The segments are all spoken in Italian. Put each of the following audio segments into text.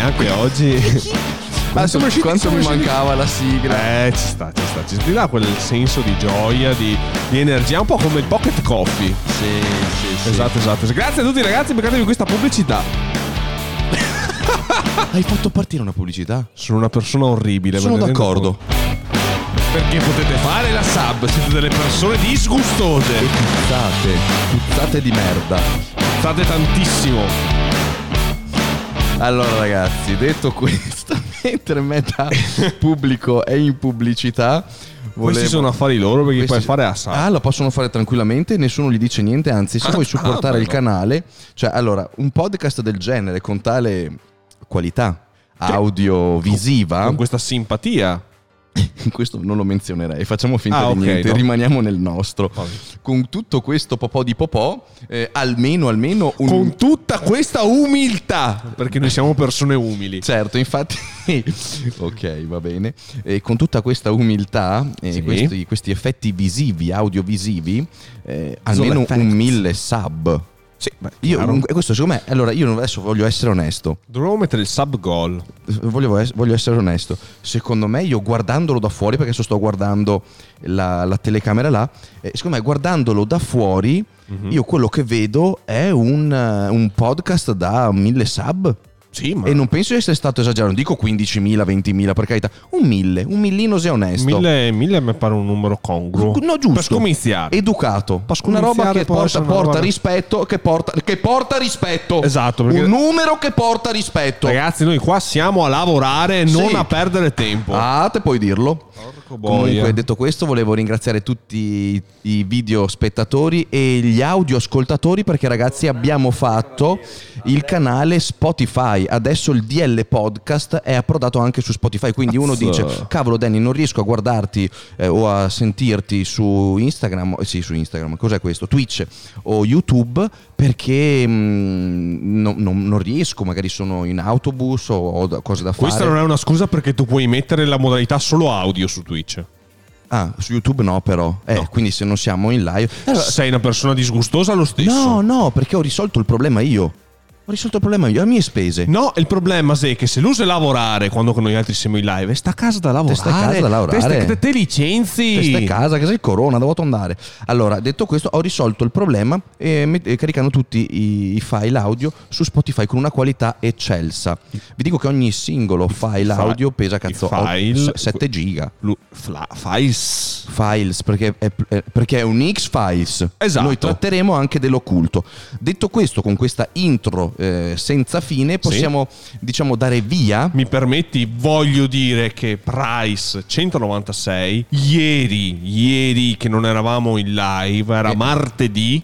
anche oggi. Ma siamo usciti- quanto mi mancava la sigla. Eh, ci sta, ci sta, ci sta. Ti dà quel senso di gioia, di, di energia, un po' come il pocket coffee. Sì, sì, sì. Esatto, esatto. Grazie a tutti ragazzi, beccatevi questa pubblicità. Hai fatto partire una pubblicità? Sono una persona orribile. Sono d'accordo. Perché potete fare la sub, siete delle persone disgustose. Puzzate, puzzate di merda. State tantissimo. Allora ragazzi, detto questo, mentre metà pubblico è in pubblicità, volevo... Questi sono affari loro perché Questi- puoi fare a sub. Ah, lo possono fare tranquillamente, nessuno gli dice niente, anzi se Ah, vuoi supportare ah, il canale, cioè allora, un podcast del genere con tale qualità audiovisiva, Con questa simpatia. questo non lo menzionerei, facciamo finta Ah, di ok, niente, no. rimaniamo nel nostro. Vabbè. Con tutto questo popò di popò, eh, almeno, almeno un... Con tutta questa umiltà. Perché noi siamo persone umili. Certo, infatti, ok, va bene. E con tutta questa umiltà e Sì. questi, questi effetti visivi, audiovisivi, eh, almeno un mille sub. Sì, Io, e questo secondo me, allora io adesso voglio essere onesto, Dovremmo mettere il sub goal. voglio, voglio essere onesto, secondo me io guardandolo da fuori, perché adesso sto guardando la, la telecamera là, eh, secondo me guardandolo da fuori, Mhm. io quello che vedo è un, un podcast da mille sub. Sì, ma E non penso di essere stato esagerato, non dico 15.000, 20.000 per carità, un mille, un millino se onesto. mille, mille mi pare un numero congruo. No, giusto. Per scomiziare. Educato. Per Una roba che porta, porta roba- rispetto, che porta, che porta rispetto. Esatto, perché- Un numero che porta rispetto. Ragazzi, noi qua siamo a lavorare, non Sì. a perdere tempo. Ah, te puoi dirlo. Comunque, detto questo, volevo ringraziare tutti i video spettatori e gli audio ascoltatori perché, ragazzi, abbiamo fatto il canale Spotify. Adesso il DL Podcast è approdato anche su Spotify. Quindi uno dice: Cavolo, Danny, non riesco a guardarti eh, o a sentirti su Instagram. eh, sì, su Instagram, cos'è questo? Twitch o YouTube perché mm, no- non- non riesco. Magari sono in autobus o ho cose da fare. Questa non è una scusa perché tu puoi mettere la modalità solo audio su Twitch. Ah, su YouTube no, però. Eh, No. quindi se non siamo in live. Allora, Sei una persona disgustosa lo stesso. no, no, perché ho risolto il problema io. Ho risolto il problema io a mie spese. No, il problema è che se lui sa lavorare quando con noi altri siamo in live, sta a casa da lavorare. sta a casa da lavorare. Te, te, te licenzi. Questa è casa, che sei il corona, devo andare. Allora, detto questo, ho risolto il problema eh, met- eh, caricando tutti i, i file audio su Spotify con una qualità eccelsa. Vi dico che ogni singolo file fi- audio pesa cazzo file- 7 giga. Lu- fla- files. Files perché è, eh, perché è un X-Files. Esatto. Noi tratteremo anche dell'occulto. Detto questo, con questa intro eh, senza fine, possiamo diciamo dare via. Mi permetti, voglio dire che Price 196, ieri, ieri che non eravamo in live, era Eh. martedì,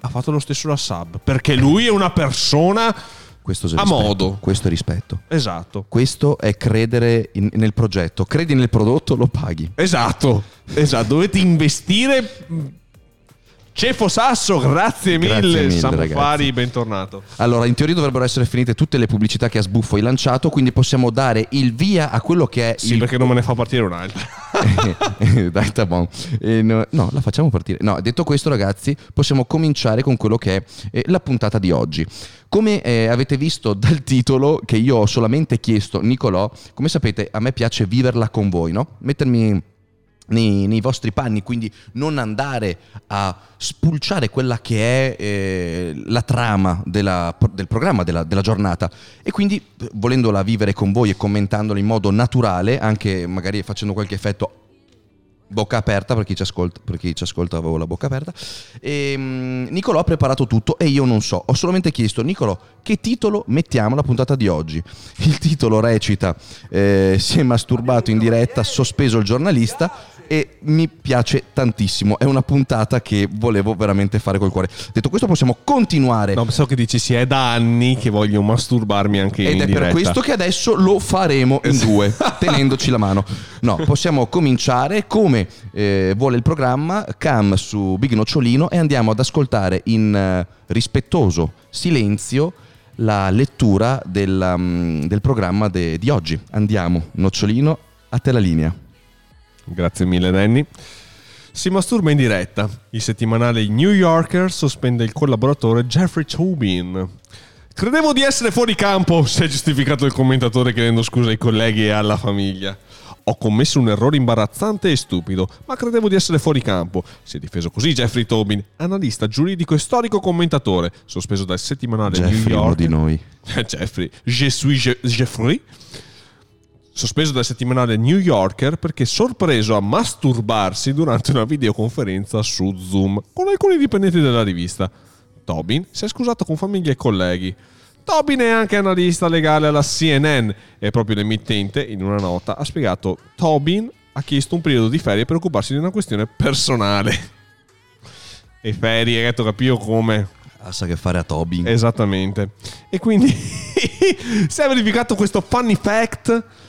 ha fatto lo stesso la sub. Perché lui è una persona... Questo è A rispetto. modo. Questo è rispetto. Esatto. Questo è credere in- nel progetto. Credi nel prodotto, lo paghi. Esatto, esatto. Dovete investire. Cefo Sasso, grazie mille. Grazie mille, Samu ragazzi. Fari, bentornato. Allora, in teoria dovrebbero essere finite tutte le pubblicità che a sbuffo hai lanciato, quindi possiamo dare il via a quello che è Sì, il perché non me ne fa partire un'altra. Dai, buono. Eh, no, no, la facciamo partire. No, detto questo, ragazzi, possiamo cominciare con quello che è eh, la puntata di oggi. Come eh, avete visto dal titolo, che io ho solamente chiesto, Nicolò, come sapete, a me piace viverla con voi, no? Mettermi nei, nei vostri panni, quindi non andare a spulciare quella che è eh, la trama della- del programma della, della giornata e quindi volendola vivere con voi e commentandola in modo naturale, anche magari facendo qualche effetto bocca aperta per chi ci ascolta, per chi ci ascolta avevo la bocca aperta. E, mm, Nicolò ha preparato tutto e io non so. Ho solamente chiesto, Nicolò, che titolo mettiamo alla puntata di oggi? Il titolo recita eh, Si è masturbato in diretta, sospeso il giornalista e mi piace tantissimo. È una puntata che volevo veramente fare col cuore. Detto questo possiamo continuare. No, so che dici, sì, è da anni che voglio masturbarmi anche Ed in è diretta. per questo che adesso lo faremo in due, tenendoci la mano. No, possiamo cominciare come eh, vuole il programma, cam su Big Nocciolino e andiamo ad ascoltare in eh, rispettoso silenzio la lettura del, um, del programma de- di oggi. Andiamo, Nocciolino, a te la linea. Grazie mille, Danny. Si masturba in diretta. Il settimanale New Yorker sospende il collaboratore Jeffrey Tobin. Credevo di essere fuori campo, si è giustificato il commentatore chiedendo scusa ai colleghi e alla famiglia. Ho commesso un errore imbarazzante e stupido, ma credevo di essere fuori campo. Si è difeso così Jeffrey Tobin, analista giuridico e storico commentatore, sospeso dal settimanale Jeffrey, New uno York. di noi. Jeffrey, je suis Je- Jeffrey. Sospeso dal settimanale New Yorker perché sorpreso a masturbarsi durante una videoconferenza su Zoom con alcuni dipendenti della rivista. Tobin si è scusato con famiglia e colleghi. Tobin è anche analista legale alla CNN e proprio l'emittente, in una nota, ha spiegato Tobin ha chiesto un periodo di ferie per occuparsi di una questione personale. E ferie, detto capito come? Ah, sa che fare a Tobin. Esattamente. E quindi si è verificato questo funny fact.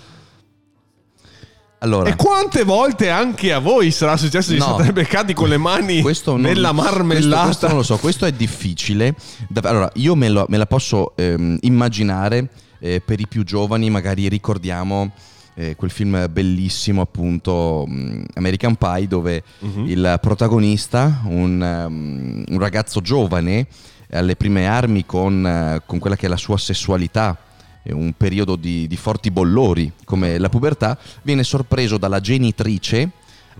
Allora, E quante volte anche a voi sarà successo di No. essere beccati con le mani questo non- nella questo- marmellata? Questo, non lo so, questo è difficile. Allora, io me, lo- me la posso ehm, immaginare eh, per i più giovani, magari ricordiamo eh, quel film bellissimo, appunto, mh, American Pie, dove Mhm. il protagonista, un, ehm, un ragazzo giovane, alle prime armi con, eh, con quella che è la sua sessualità, un periodo di, di forti bollori come la pubertà, viene sorpreso dalla genitrice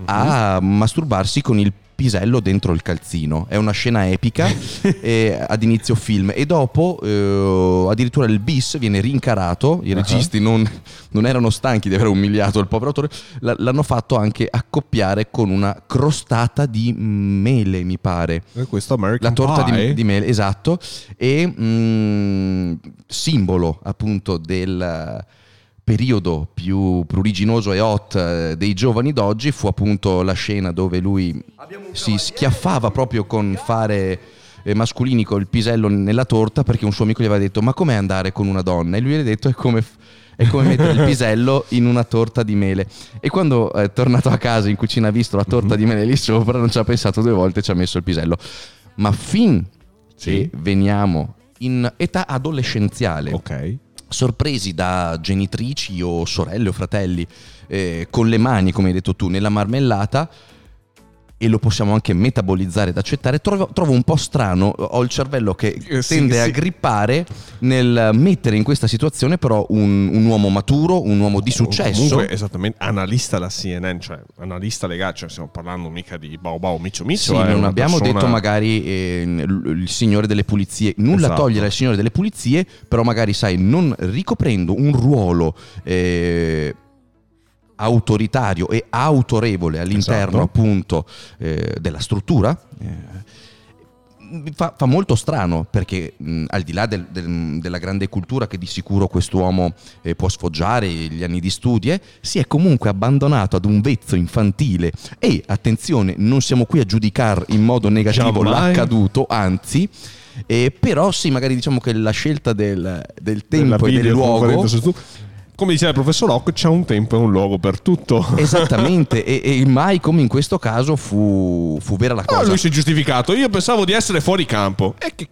a masturbarsi con il pisello dentro il calzino. È una scena epica eh, ad inizio film. E dopo eh, addirittura il bis viene rincarato, i registi non, non erano stanchi di aver umiliato il povero autore, l- l'hanno fatto anche accoppiare con una crostata di mele, mi pare. E questo American La torta di, di mele, esatto, e mm, simbolo appunto del periodo più pruriginoso e hot eh, dei giovani d'oggi fu appunto la scena dove lui si schiaffava proprio con fare eh, masculini col pisello nella torta perché un suo amico gli aveva detto ma com'è andare con una donna? E lui gli ha detto è come... è come mettere il pisello in una torta di mele. E quando è tornato a casa in cucina ha visto la torta di mele lì sopra, non ci ha pensato due volte, ci ha messo il pisello. Ma fin Sì. che veniamo in età adolescenziale, Ok. Sorpresi da genitrici o sorelle o fratelli eh, con le mani, come hai detto tu, nella marmellata, e lo possiamo anche metabolizzare ed accettare, trovo, trovo un po' strano, ho il cervello che Eh, sì, tende a sì. grippare nel mettere in questa situazione però un, un uomo maturo, un uomo di successo. Comunque, esattamente, analista alla CNN, cioè analista legale, cioè stiamo parlando mica di Bau Bau Miccio Miccio. Sì, è non abbiamo persona- detto magari eh, il signore delle pulizie, nulla Esatto. togliere al signore delle pulizie, però magari sai, non ricoprendo un ruolo eh, autoritario e autorevole all'interno Esatto. appunto eh, della struttura. eh, Fa, fa molto strano perché mh, al di là del- del- della grande cultura che di sicuro quest'uomo eh, può sfoggiare, gli anni di studio, eh, si è comunque abbandonato ad un vezzo infantile e attenzione, non siamo qui a giudicare in modo negativo Giammai. l'accaduto, anzi, eh, però sì, magari diciamo che la scelta del, del tempo e del luogo. Come diceva il professor Locke, c'è un tempo e un luogo per tutto. Esattamente, e, e mai come in questo caso fu, fu vera la Ah, cosa. lui si è giustificato. Io pensavo di essere fuori campo. E che...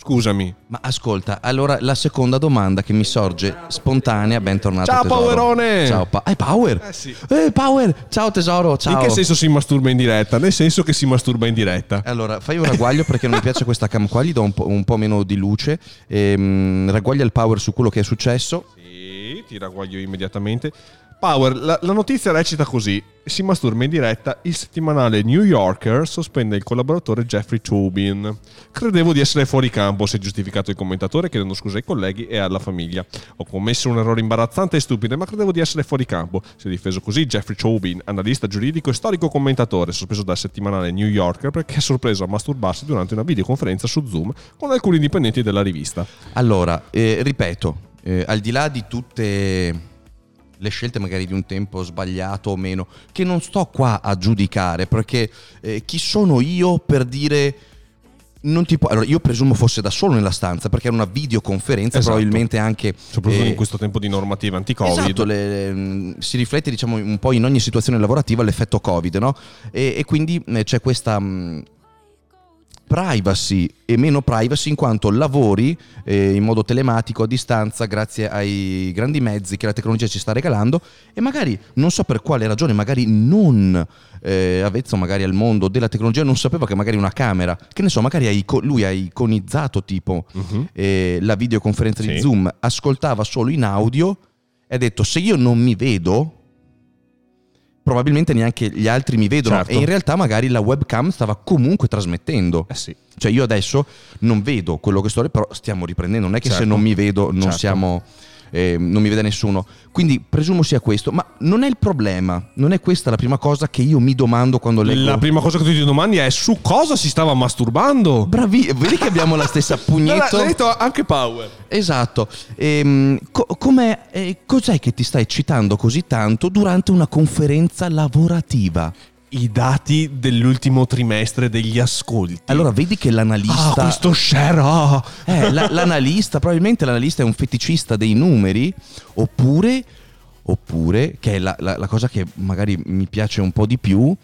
Scusami. Ma ascolta, allora la seconda domanda che mi sorge spontanea, bentornato Ciao, tesoro. Powerone! Ciao pa- eh, Power! Eh, sì. Eh, Power! Ciao tesoro, ciao! In che senso si masturba in diretta? Nel senso che si masturba in diretta. Allora, fai un ragguaglio perché non mi piace questa cam qua, gli do un po', un po' meno di luce. Ehm, ragguaglia il Power su quello che è successo. Ti ragguaglio immediatamente. Power, la, la notizia recita così: si masturba in diretta. Il settimanale New Yorker sospende il collaboratore Jeffrey Tobin. Credevo di essere fuori campo, si è giustificato il commentatore chiedendo scusa ai colleghi e alla famiglia. Ho commesso un errore imbarazzante e stupido, ma credevo di essere fuori campo. Si è difeso così Jeffrey Tobin, analista giuridico e storico commentatore, sospeso dal settimanale New Yorker perché è sorpreso a masturbarsi durante una videoconferenza su Zoom con alcuni dipendenti della rivista. Allora, eh, ripeto, eh, al di là di tutte le scelte magari di un tempo sbagliato o meno, che non sto qua a giudicare, perché eh, chi sono io per dire... Non ti può... Allora, io presumo fosse da solo nella stanza perché era una videoconferenza, Esatto. probabilmente anche... Soprattutto eh, in questo tempo di normativa anti-Covid. Esatto, le- le- si riflette diciamo un po' in ogni situazione lavorativa l'effetto Covid, no? E, e quindi eh, c'è questa mh, privacy e meno privacy in quanto lavori eh, in modo telematico a distanza grazie ai grandi mezzi che la tecnologia ci sta regalando e magari non so per quale ragione, magari non eh, avvezzo magari al mondo della tecnologia, non sapeva che magari una camera, che ne so, magari ha ico- lui ha iconizzato tipo Mhm. eh, la videoconferenza di Sì. Zoom, ascoltava solo in audio e ha detto se io non mi vedo probabilmente neanche gli altri mi vedono Certo. e in realtà magari la webcam stava comunque trasmettendo. Eh sì. Cioè io adesso non vedo quello che sto, però stiamo riprendendo, non è che se Certo. non mi vedo non Certo. siamo... eh, non mi vede nessuno. Quindi presumo sia questo, ma non è il problema, non è questa la prima cosa che io mi domando quando leggo... La prima cosa che tu ti domandi è su cosa si stava masturbando? Bravi, vedi che abbiamo la stessa pugnetto? L'ha detto anche Power. Esatto. Ehm, co- eh, cos'è che ti sta eccitando così tanto durante una conferenza lavorativa? I dati dell'ultimo trimestre degli ascolti. Allora vedi che ah, l'analista... questo share. ah. Eh, la- l'analista, probabilmente l'analista è un feticista dei numeri, oppure, oppure che è la, la- la cosa che magari mi piace un po' di più,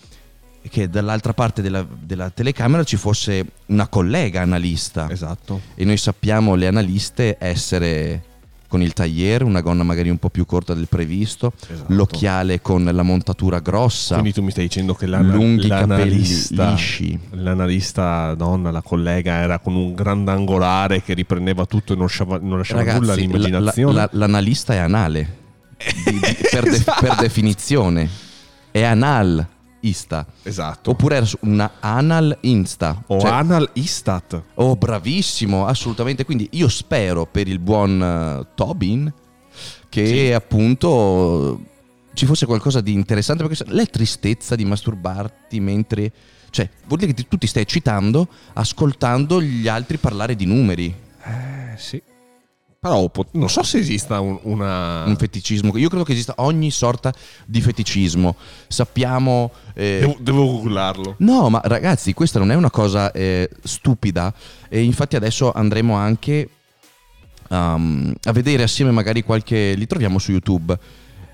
è che dall'altra parte della, della telecamera ci fosse una collega analista. Esatto. E noi sappiamo le analiste essere con il tagliere, una gonna magari un po' più corta del previsto, Esatto. l'occhiale con la montatura grossa, Quindi tu mi stai dicendo che la, lunghi l'analista, lisci. l'analista donna, la collega, era con un grandangolare che riprendeva tutto e non lasciava, non lasciava nulla Ragazzi, la- all'immaginazione. la- la- l'analista è anale, di- di- per, de- Esatto. per definizione. È analista. Esatto. Oppure era una anal insta. o Cioè, Anal Istat. oh, bravissimo, assolutamente. Quindi io spero per il buon eh, Tobin che Sì. appunto ci fosse qualcosa di interessante perché la tristezza di masturbarti mentre... Cioè, vuol dire che tu ti stai eccitando ascoltando gli altri parlare di numeri. Eh sì. Però non so se esista un- una... un feticismo. Io credo che esista ogni sorta di feticismo. Sappiamo. eh, Devo, devo googlarlo. No, ma ragazzi, questa non è una cosa eh, stupida. E infatti adesso andremo anche um, a vedere assieme magari qualche... Li troviamo su YouTube.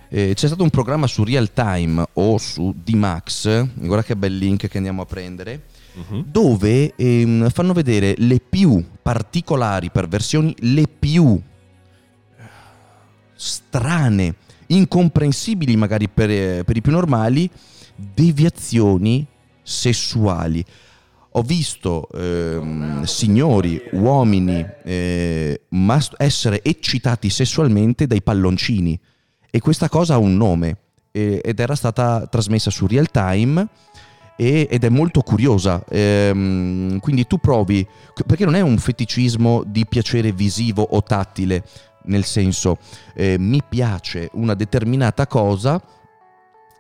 Eh, c'è stato un programma su Real Time o su D-Max, guarda che bel link che andiamo a prendere, Mhm. dove ehm, fanno vedere le più particolari perversioni, le più strane, incomprensibili magari per, eh, per i più normali, deviazioni sessuali. Ho visto ehm, signori, uomini eh, mas- essere eccitati sessualmente dai palloncini e questa cosa ha un nome eh, ed era stata trasmessa su Real Time e- ed è molto curiosa. Ehm, quindi tu provi, perché non è un feticismo di piacere visivo o tattile, nel senso eh, mi piace una determinata cosa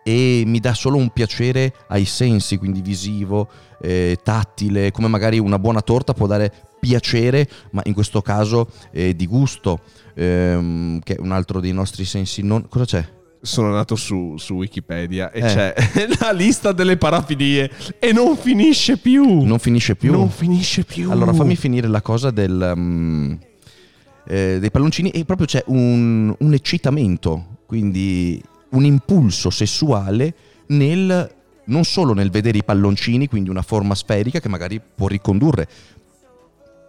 e mi dà solo un piacere ai sensi, quindi visivo, eh, tattile, come magari una buona torta può dare piacere, ma in questo caso eh, di gusto, ehm, che è un altro dei nostri sensi. Non... Cosa c'è? Sono andato su, su Wikipedia e Eh. c'è la lista delle parafilie e non finisce più. Non finisce più. Non finisce più. Allora fammi finire la cosa del, mm, eh, dei palloncini e proprio c'è un, un eccitamento, quindi un impulso sessuale nel, non solo nel vedere i palloncini, quindi una forma sferica che magari può ricondurre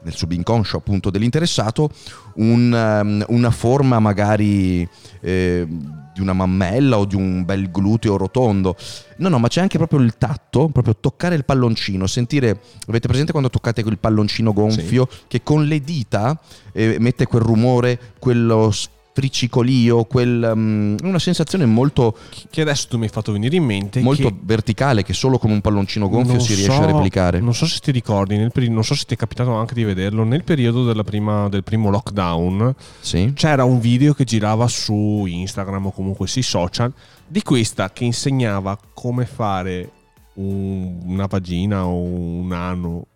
nel subinconscio appunto dell'interessato un, um, una forma magari eh, di una mammella o di un bel gluteo rotondo. No no ma c'è anche proprio il tatto proprio toccare il palloncino sentire avete presente quando toccate quel palloncino gonfio che con le dita eh, mette quel rumore quello sfricicolio quel, um, una sensazione molto, Che adesso tu mi hai fatto venire in mente molto che verticale che solo con un palloncino gonfio si riesce so- a replicare. Non so se ti ricordi, nel non so se ti è capitato anche di vederlo, nel periodo della prima- del primo lockdown sì. c'era un video che girava su Instagram o comunque sui social di questa che insegnava come fare un- una vagina o un ano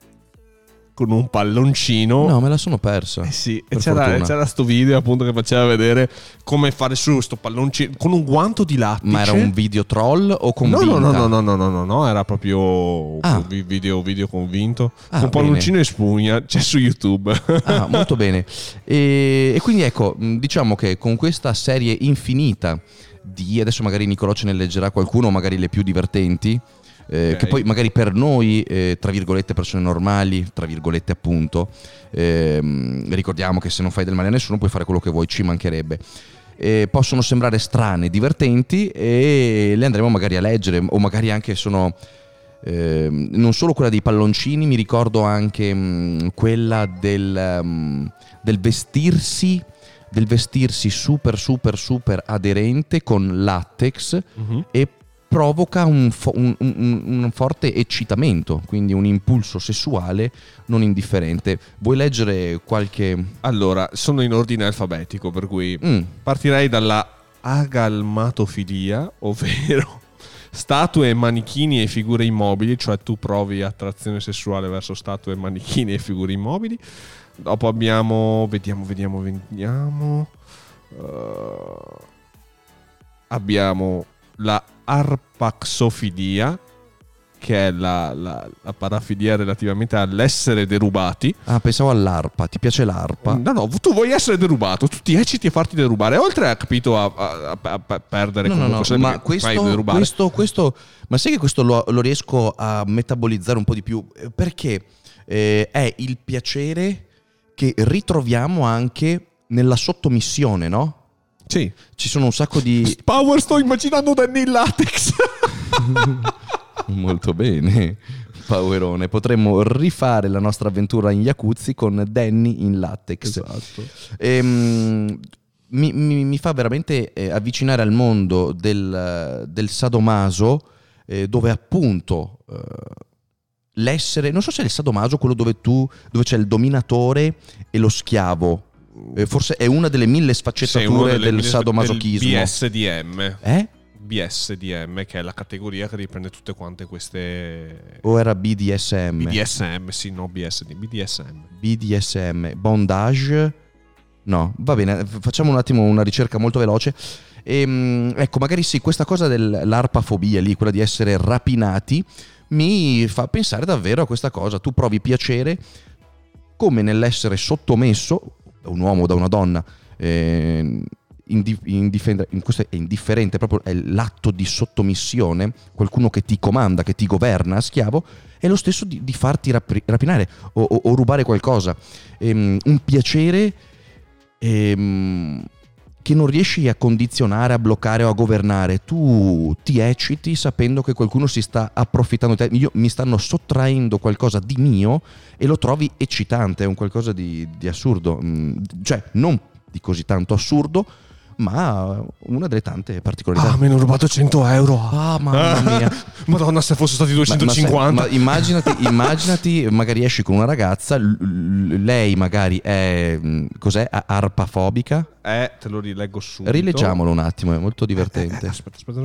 con un palloncino. No, me la sono persa. Eh sì, per c'era, c'era sto video appunto che faceva vedere come fare su sto palloncino con un guanto di lattice. Ma era un video troll o convinto? No, no, no, no, no, no, no, no era proprio ah. video, video convinto. Ah, con palloncino bene. e spugna, c'è su YouTube. Ah, molto bene. E, e quindi ecco, diciamo che con questa serie infinita di, adesso magari Nicolò ce ne leggerà qualcuno, magari le più divertenti, eh, Ok. che poi magari per noi, eh, tra virgolette, persone normali, tra virgolette appunto, ehm, ricordiamo che se non fai del male a nessuno puoi fare quello che vuoi, ci mancherebbe. Eh, possono sembrare strane, divertenti e le andremo magari a leggere o magari anche sono ehm, non solo quella dei palloncini, mi ricordo anche mh, quella del, mh, del vestirsi del vestirsi super super super aderente con latex Mhm. e provoca un, fo- un- un- un forte eccitamento, quindi un impulso sessuale non indifferente. Vuoi leggere qualche... Allora, sono in ordine alfabetico, per cui Mm, partirei dalla agalmatofilia, ovvero statue, manichini e figure immobili, cioè tu provi attrazione sessuale verso statue, manichini e figure immobili. Dopo abbiamo, vediamo, vediamo, vediamo. Uh, abbiamo la arpaxofilia, che è la, la- la parafilia relativamente all'essere derubati. Ah, pensavo all'arpa, ti piace l'arpa? No, no, tu vuoi essere derubato, tu ti ecciti a farti derubare, oltre a, capito, a, a- a- a perdere No, no, no, ma questo, questo, questo- ma sai che questo lo, lo riesco a metabolizzare un po' di più? Eh, Perché eh, è il piacere che ritroviamo anche nella sottomissione, no? Sì. Ci sono un sacco di... Power, sto immaginando Danny in latex. Molto bene, Powerone. Potremmo rifare la nostra avventura in Yakuzzi con Danny in latex. esatto. Ehm, mi, mi- mi fa veramente eh, avvicinare al mondo del, del sadomaso, eh, dove appunto eh, l'essere, non so se è il sadomaso quello dove tu, dove c'è il dominatore e lo schiavo. Eh, forse è una delle mille sfaccettature delle del mille- sadomasochismo. del BSDM. Eh? BSDM, che è la categoria che riprende tutte quante queste... O era BDSM? BDSM, sì, no BSD, BDSM. BDSM, bondage. No, va bene, facciamo un attimo una ricerca molto veloce. Ehm, ecco, magari sì, questa cosa dell'arpafobia lì, quella di essere rapinati, mi fa pensare davvero a questa cosa. Tu provi piacere come nell'essere sottomesso da un uomo o da una donna. ehm, indi- indiffen- in questo è indifferente, proprio è l'atto di sottomissione, qualcuno che ti comanda, che ti governa, schiavo, è lo stesso di, di farti rapri- rapinare o, o- o rubare qualcosa. Ehm, un piacere ehm, che non riesci a condizionare, a bloccare o a governare. Tu ti ecciti sapendo che qualcuno si sta approfittando di te. Io, mi stanno sottraendo qualcosa di mio e lo trovi eccitante, è un qualcosa di, di assurdo. Mm, Cioè, non di così tanto assurdo, ma una delle tante particolarità. Ah, mi hanno rubato 100 euro. Ah, mamma mia. Madonna, se fosse stati Ma- ma sai- 250. Ma, immaginati, immaginati, magari esci con una ragazza, l- l- lei magari è, mh, cos'è, arpafobica? Eh, te lo rileggo subito. Rileggiamolo un attimo, è molto Eh, divertente. Aspetta, aspetta.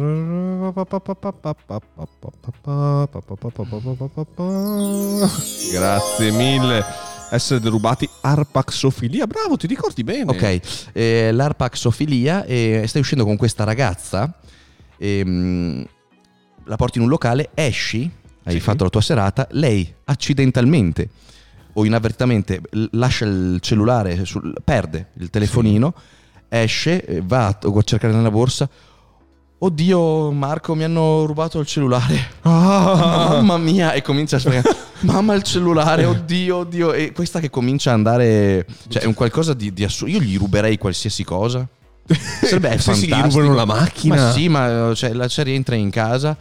Grazie mille. Essere derubati, arpaxofilia. Bravo, ti ricordi bene. Ok, eh, l'arpaxofilia, eh, stai uscendo con questa ragazza, ehm, la porti in un locale, esci, hai Sì. fatto la tua serata, lei accidentalmente o inavvertitamente lascia il cellulare, sul- perde il telefonino, esce, eh, va a cercare nella borsa. Oddio, Marco, mi hanno rubato il cellulare. Ah. Mamma mia, e comincia a spiegare: Mamma, il cellulare, oddio, oddio. E questa che comincia a andare, cioè, è un qualcosa di, di assurdo. Io gli ruberei qualsiasi cosa. Sarebbe Sì, sì, gli fantastico. rubano la macchina. Ma sì, ma cioè, la cioè, rientra in casa.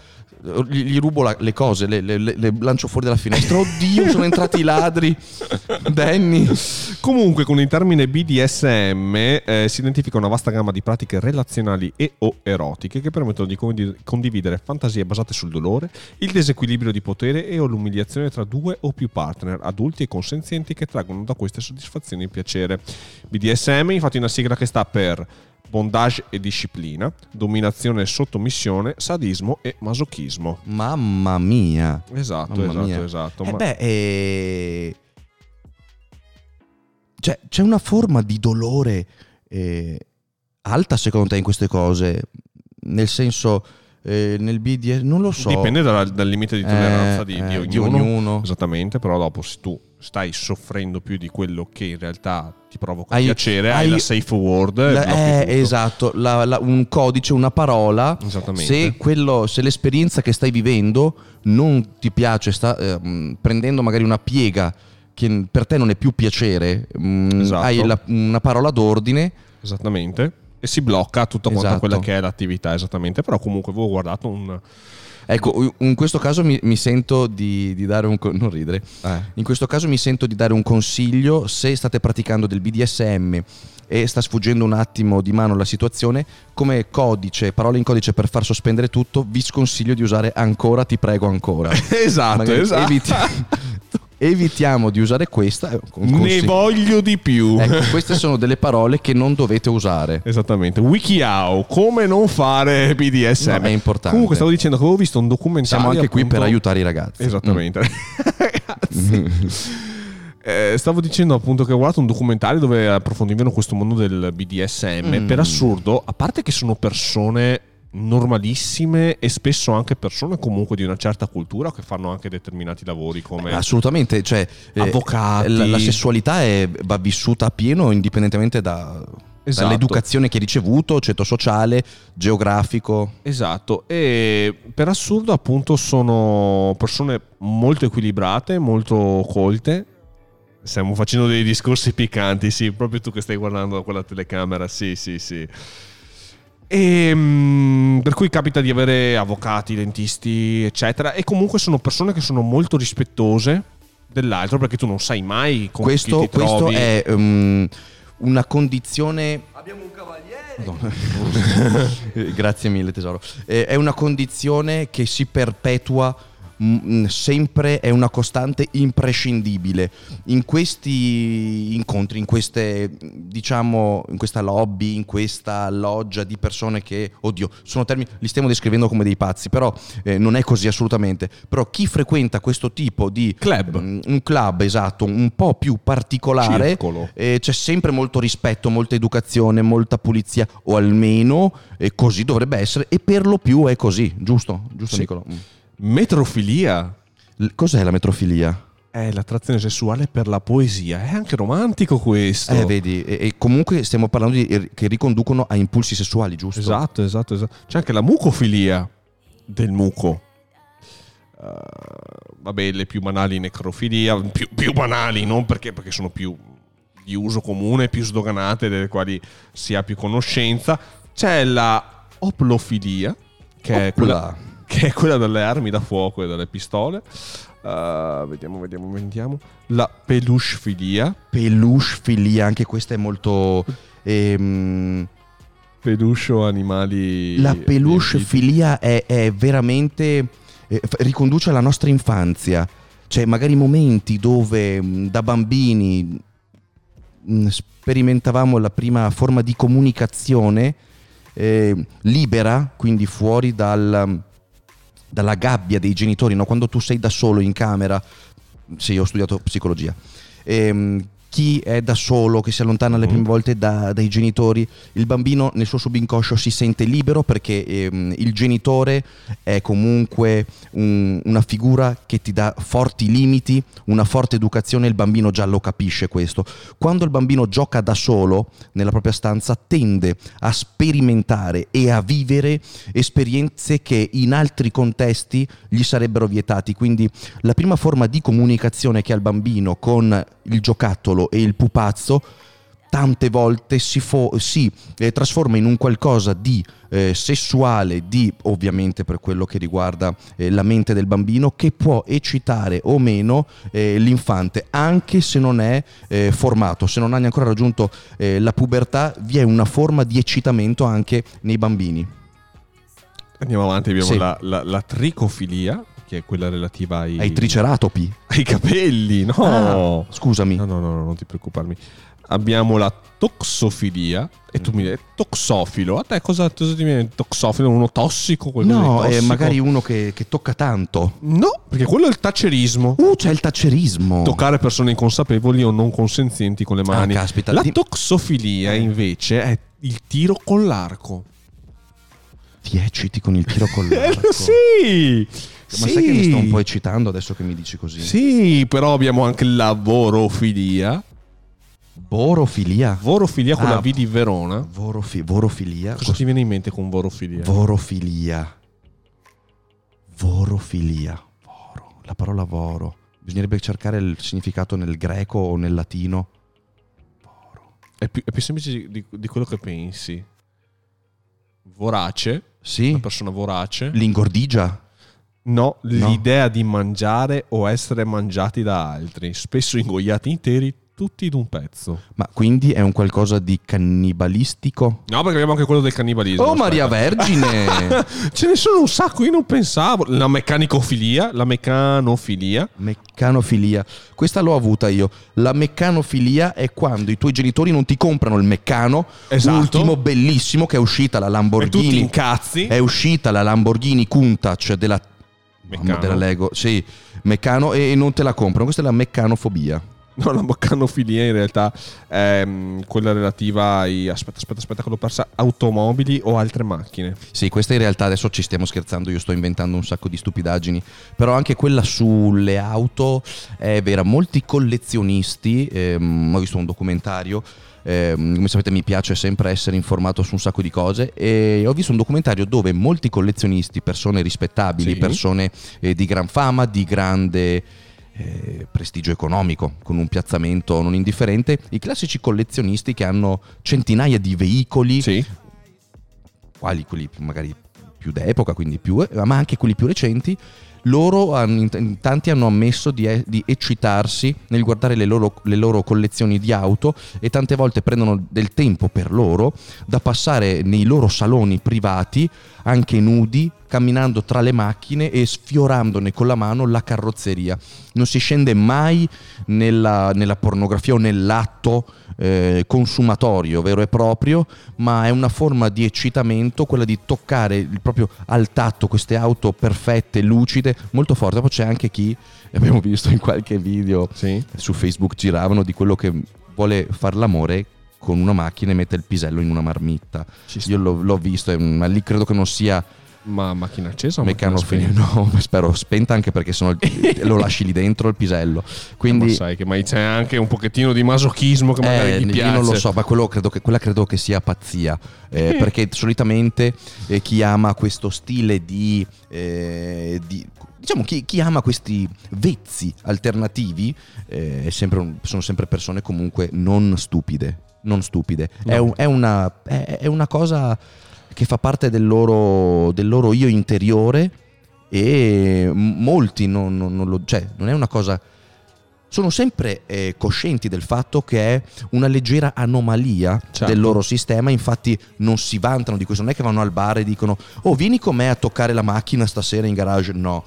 Gli, gli rubo la- le cose, le, le- le- lancio fuori dalla finestra. Oddio, sono entrati i ladri. Danny. Comunque, con il termine BDSM eh, si identifica una vasta gamma di pratiche relazionali e o erotiche che permettono di condi- condividere fantasie basate sul dolore, il disequilibrio di potere e o l'umiliazione tra due o più partner, adulti e consenzienti, che traggono da queste soddisfazioni e piacere. BDSM, infatti, è una sigla che sta per bondage e disciplina, dominazione e sottomissione, sadismo e masochismo. Mamma mia. Esatto, Mamma esatto, mia. esatto. Eh ma- beh, eh, cioè, c'è una forma di dolore eh, alta secondo te in queste cose? Nel senso, eh, nel BDS, non lo so. Dipende dalla- dal limite di tolleranza Eh, di, eh, di di ognuno. ognuno. Esattamente, però dopo se tu stai soffrendo più di quello che in realtà ti provoca Hai- piacere, hai, hai- la safe word. La- eh, esatto, la- la- un codice, una parola. Se, quello, se l'esperienza che stai vivendo non ti piace, sta ehm, prendendo magari una piega che per te non è più piacere, mm, Esatto. hai la- una parola d'ordine. Esattamente. E si blocca tutta Esatto. quella che è l'attività, esattamente. Però comunque avevo guardato un... Ecco, in questo caso mi, mi sento di, di dare un... non ridere. In questo caso mi sento di dare un consiglio se state praticando del BDSM e sta sfuggendo un attimo di mano la situazione, come codice, parole in codice per far sospendere tutto, vi sconsiglio di usare ancora, ti prego ancora. esatto, Magari esatto. eviti- evitiamo di usare questa. eh, Ne voglio di più. Ecco, queste sono delle parole che non dovete usare. Esattamente. WikiHow, come non fare BDSM. No, è importante. Comunque stavo dicendo che avevo visto un documentario. Siamo anche qui per appunto- aiutare i ragazzi. Esattamente. Ragazzi. Eh, stavo dicendo appunto che ho guardato un documentario dove approfondivano questo mondo del BDSM. Mm. Per assurdo, a parte che sono persone normalissime e spesso anche persone comunque di una certa cultura che fanno anche determinati lavori come Assolutamente, cioè, eh, Avvocati. la, la sessualità è- va vissuta a pieno indipendentemente da- Esatto. dall'educazione che hai ricevuto, ceto sociale, geografico. Esatto, e per assurdo appunto sono persone molto equilibrate, molto colte. Stiamo facendo dei discorsi piccanti, sì, proprio tu che stai guardando da quella telecamera, sì, sì, sì. E, mm, per cui capita di avere avvocati, dentisti, eccetera, e comunque sono persone che sono molto rispettose dell'altro perché tu non sai mai con Questo, chi ti questo trovi. è um, una condizione... Abbiamo un cavaliere! Grazie mille tesoro. Eh, è una condizione che si perpetua sempre, è una costante imprescindibile. In questi incontri, in queste, diciamo, in questa lobby, in questa loggia di persone che, oddio, sono termini, li stiamo descrivendo come dei pazzi, però eh, non è così assolutamente. Però chi frequenta questo tipo di Club. Mm, un club esatto, un po' più particolare, eh, c'è sempre molto rispetto, molta educazione, molta pulizia, o almeno eh, così dovrebbe essere, e per lo più è così, giusto? Giusto Sì. Nicolo? Mm. Metrofilia. L- Cos'è la metrofilia? È l'attrazione sessuale per la poesia. È anche romantico questo. Eh, vedi, e, e comunque stiamo parlando di eh, che riconducono a impulsi sessuali, giusto? Esatto, esatto, esatto. C'è anche la mucofilia del muco. Uh, vabbè, le più banali necrofilia, più, più banali, non perché, perché sono più di uso comune, più sdoganate, delle quali si ha più conoscenza. C'è la oplofilia, che è, quella, Opla. Che è quella delle armi da fuoco e delle pistole. Uh, vediamo, vediamo, vediamo. La peluchefilia. Peluche filia, anche questa è molto... ehm, Peluche o animali. La peluche riempiti. filia è, è veramente. eh, riconduce alla nostra infanzia. Cioè, magari momenti dove mh, da bambini mh, sperimentavamo la prima forma di comunicazione eh, libera, quindi fuori dal- dalla gabbia dei genitori, no? quando tu sei da solo in camera. Sì, ho studiato psicologia. Ehm, chi è da solo, che si allontana le prime volte da- dai genitori, il bambino nel suo subinconscio si sente libero perché ehm, il genitore è comunque un- una figura che ti dà forti limiti, una forte educazione, il bambino già lo capisce questo. Quando il bambino gioca da solo nella propria stanza tende a sperimentare e a vivere esperienze che in altri contesti gli sarebbero vietati. Quindi la prima forma di comunicazione che ha il bambino con il giocattolo e il pupazzo tante volte si, fo- si, eh, trasforma in un qualcosa di eh, sessuale, di ovviamente per quello che riguarda eh, la mente del bambino, che può eccitare o meno eh, l'infante, anche se non è eh, formato, se non ha ancora raggiunto eh, la pubertà, vi è una forma di eccitamento anche nei bambini. Andiamo avanti, abbiamo Sì. la, la- la tricofilia, che è quella relativa ai, Ai triceratopi. ai capelli. No. Ah, scusami. no, no, no, no, non ti preoccuparmi. Abbiamo la toxofilia. E tu mi dici, toxofilo. A te cosa, cosa ti viene toxofilo? Uno tossico? No, è magari uno che, che tocca tanto. No, perché quello è il tacerismo. Uh, c'è il tacerismo. Toccare persone inconsapevoli o non consenzienti con le mani. Ah, caspita. La toxofilia invece è il tiro con l'arco. Ti ecciti con il tiro con Eh, l'arco. sì! Ma sai che mi sto un po' eccitando adesso che mi dici così? Sì, però abbiamo anche la vorofilia. Borofilia. Vorofilia con Ah. la V di Verona. Vorofi- vorofilia. Cosa ti viene in mente con vorofilia? Vorofilia. Vorofilia. Voro. La parola voro. Bisognerebbe cercare il significato nel greco o nel latino. È più, è più semplice di, di quello che pensi. Vorace, Sì. una persona vorace. L'ingordigia. No, l'idea di mangiare o essere mangiati da altri, spesso ingoiati interi, tutti d'un pezzo. Ma quindi è un qualcosa di cannibalistico? No, perché abbiamo anche quello del cannibalismo. Oh aspetta. Maria Vergine! Ce ne sono un sacco, io non pensavo. La meccanicofilia, la meccanofilia. Meccanofilia. Questa l'ho avuta io. La meccanofilia è quando i tuoi genitori non ti comprano il meccano, Esatto. ultimo bellissimo che è uscita la E tutti Lamborghini. incazzi. È uscita la Lamborghini Countach della Meccano. Della Lego, sì, meccano e non te la comprano. Questa è la meccanofobia. No, la meccanofilia in realtà è mm, quella relativa ai... Aspetta, aspetta, aspetta che l'ho persa. Automobili o altre macchine. Sì, questa in realtà adesso ci stiamo scherzando, io sto inventando un sacco di stupidaggini, però anche quella sulle auto è vera. Molti collezionisti, ehm, ho visto un documentario, ehm, come sapete mi piace sempre essere informato su un sacco di cose e ho visto un documentario dove molti collezionisti, persone rispettabili, Sì. persone eh, di gran fama, di grande eh, prestigio economico, con un piazzamento non indifferente, i classici collezionisti che hanno centinaia di veicoli, Sì. quali quelli magari più d'epoca, quindi più, eh, ma anche quelli più recenti, loro in, tanti hanno ammesso di, e- di eccitarsi nel guardare le loro, le loro collezioni di auto e tante volte prendono del tempo per loro da passare nei loro saloni privati, anche nudi, camminando tra le macchine e sfiorandone con la mano la carrozzeria. Non si scende mai nella, nella pornografia o nell'atto eh, consumatorio vero e proprio, ma è una forma di eccitamento, quella di toccare il- proprio al tatto queste auto perfette, lucide, molto forte. Poi c'è anche chi, abbiamo visto in qualche video Sì. su Facebook giravano, di quello che vuole far l'amore con una macchina e mette il pisello in una marmitta. Io l'ho, l'ho visto, ma lì credo che non sia Ma macchina accesa o macchina meccano spenta? no, spero spenta anche perché sennò lo lasci lì dentro il pisello. Ma Quindi sai che mai c'è anche un pochettino di masochismo che magari eh, gli piace. io non lo so, ma quello credo che, quella credo che sia pazzia. eh, perché solitamente eh, chi ama questo stile di. eh, di- diciamo, chi, chi ama questi vezzi alternativi eh, è sempre sono sempre persone comunque non stupide. Non stupide. È, No. un- è una, è- è una cosa che fa parte del loro, del loro io interiore e molti non, non- non lo... cioè non è una cosa... Sono sempre eh, coscienti del fatto che è una leggera anomalia Certo. del loro sistema, infatti non si vantano di questo, non è che vanno al bar e dicono oh vieni con me a toccare la macchina stasera in garage, no,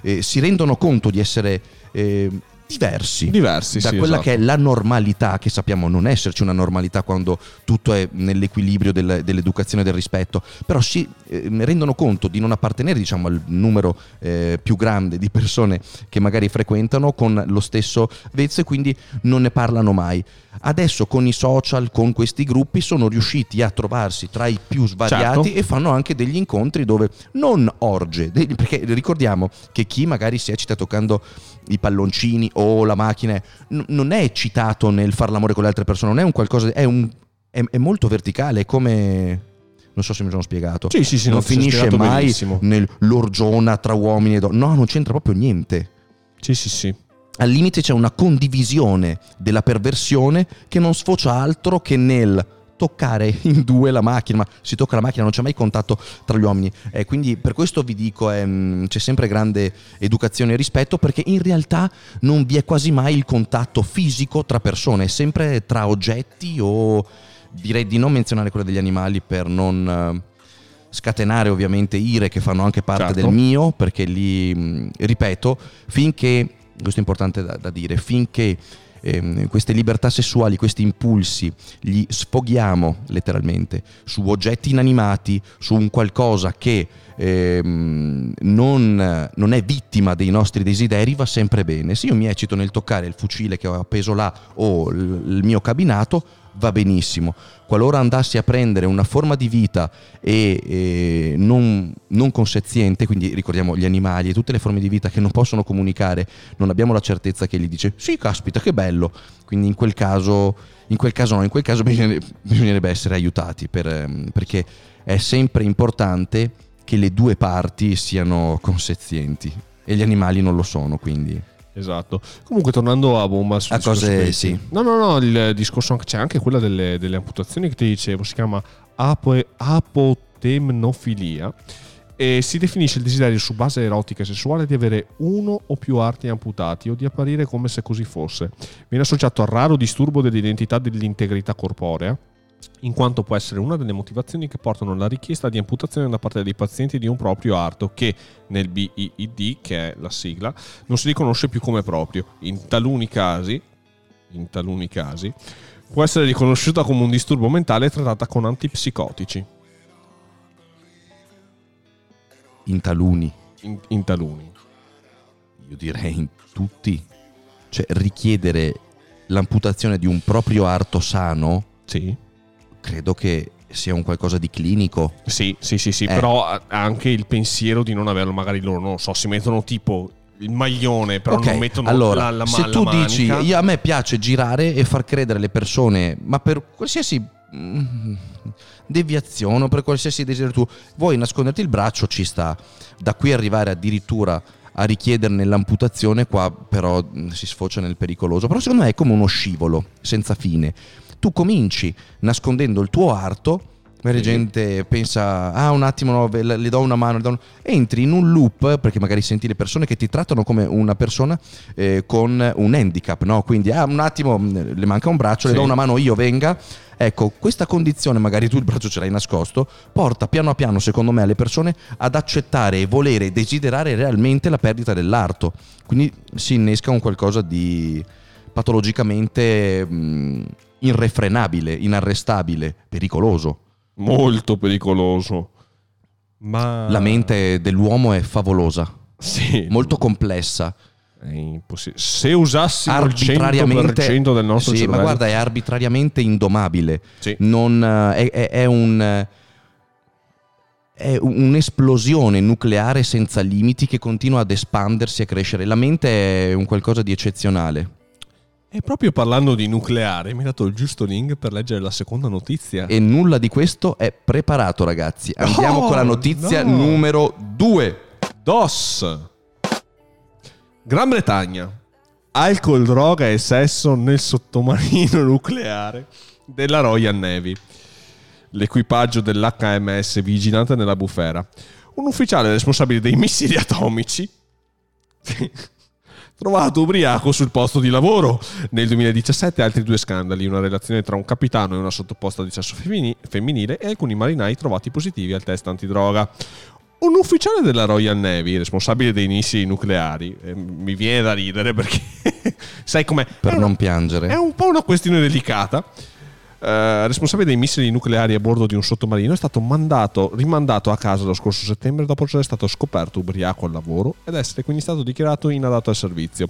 Eh, si rendono conto di essere eh, diversi Diversi, da sì, quella esatto. che è la normalità, che sappiamo non esserci una normalità quando tutto è nell'equilibrio del- dell'educazione e del rispetto, però si eh, rendono conto di non appartenere diciamo, al numero eh, più grande di persone che magari frequentano con lo stesso vezzo e quindi non ne parlano mai. Adesso con i social, con questi gruppi, sono riusciti a trovarsi tra i più svariati Certo. e fanno anche degli incontri dove non orge, perché ricordiamo che chi magari si eccita toccando i palloncini o la macchina n- non è eccitato nel far l'amore con le altre persone, non è un qualcosa, è, un, è, è molto verticale, è come... Non so se mi sono spiegato. Sì, sì, sì, non finisce mai benissimo. nell'orgiona tra uomini e donne. No, non c'entra proprio niente. Sì, sì, sì. Al limite c'è una condivisione della perversione che non sfocia altro che nel toccare in due la macchina, ma si tocca la macchina, non c'è mai contatto tra gli uomini. Eh, quindi per questo vi dico, ehm, c'è sempre grande educazione e rispetto perché in realtà non vi è quasi mai il contatto fisico tra persone, è sempre tra oggetti o direi di non menzionare quella degli animali per non... eh, scatenare ovviamente ire che fanno anche parte Certo. del mio perché lì mh, ripeto finché questo è importante da, da dire finché ehm, queste libertà sessuali questi impulsi li sfoghiamo letteralmente su oggetti inanimati su un qualcosa che ehm, non, non è vittima dei nostri desideri va sempre bene. Se io mi eccito nel toccare il fucile che ho appeso là o il il mio cabinato va benissimo. Qualora andassi a prendere una forma di vita e, e non, non consenziente, quindi ricordiamo gli animali e tutte le forme di vita che non possono comunicare, non abbiamo la certezza che gli dice sì, caspita, che bello. Quindi in quel caso, in quel caso no, in quel caso bisognerebbe, bisognerebbe essere aiutati per, ehm, perché è sempre importante che le due parti siano consenzienti e gli animali non lo sono, quindi... Esatto. Comunque, tornando a bomba a cose sì. No, no, no. Il discorso c'è anche quella delle, delle, amputazioni che ti dicevo. Si chiama apo, apotemnofilia. E si definisce il desiderio su base erotica e sessuale di avere uno o più arti amputati o di apparire come se così fosse. Viene associato al raro disturbo dell'identità dell'integrità corporea in quanto può essere una delle motivazioni che portano alla richiesta di amputazione da parte dei pazienti di un proprio arto che nel BIID, che è la sigla, non si riconosce più come proprio. In taluni casi, in taluni casi può essere riconosciuta come un disturbo mentale e trattata con antipsicotici. In taluni. In, in taluni. Io direi in tutti. Cioè richiedere l'amputazione di un proprio arto sano sì credo che sia un qualcosa di clinico. Sì, sì, sì, sì, eh. però anche il pensiero di non averlo, magari loro, non so, si mettono tipo il maglione, però okay. non mettono allora, la, la, se la tu manica. dici, io, a me piace girare e far credere le persone, ma per qualsiasi mm, deviazione o per qualsiasi desiderio tu vuoi nasconderti il braccio, ci sta. Da qui arrivare addirittura a richiederne l'amputazione, qua però mm, si sfocia nel pericoloso. Però secondo me è come uno scivolo senza fine tu cominci nascondendo il tuo arto la gente pensa, ah un attimo, no, le do una mano, do un... entri in un loop perché magari senti le persone che ti trattano come una persona eh, con un handicap, no? Quindi, ah un attimo, le manca un braccio, sì. le do una mano io, venga. Ecco, questa condizione, magari tu il braccio ce l'hai nascosto, porta piano a piano, secondo me, le persone ad accettare, volere, desiderare realmente la perdita dell'arto. Quindi si innesca un qualcosa di patologicamente... Mh, irrefrenabile, inarrestabile, pericoloso. Molto pericoloso. Ma... La mente dell'uomo è favolosa. Sì. Molto complessa. Se usassimo il 100% del nostro sì, cervello. ma guarda, è arbitrariamente indomabile. Sì. Non, è, è, è, un, è un'esplosione nucleare senza limiti che continua ad espandersi e crescere. La mente è un qualcosa di eccezionale. E proprio parlando di nucleare, mi ha dato il giusto link per leggere la seconda notizia. E nulla di questo è preparato, ragazzi. Andiamo oh, con la notizia no. numero 2. DOS. Gran Bretagna. Alcol, droga e sesso nel sottomarino nucleare della Royal Navy. L'equipaggio dell'HMS vigilante nella bufera. Un ufficiale responsabile dei missili atomici trovato ubriaco sul posto di lavoro. Nel 2017 altri due scandali, una relazione tra un capitano e una sottoposta di sesso femminile e alcuni marinai trovati positivi al test antidroga. Un ufficiale della Royal Navy, responsabile dei missili nucleari, eh, mi viene da ridere perché sai com'è? Per non piangere. È un po' una questione delicata eh, responsabile dei missili nucleari a bordo di un sottomarino, è stato mandato, rimandato a casa lo scorso settembre dopo essere stato scoperto ubriaco al lavoro ed essere quindi stato dichiarato inadatto al servizio.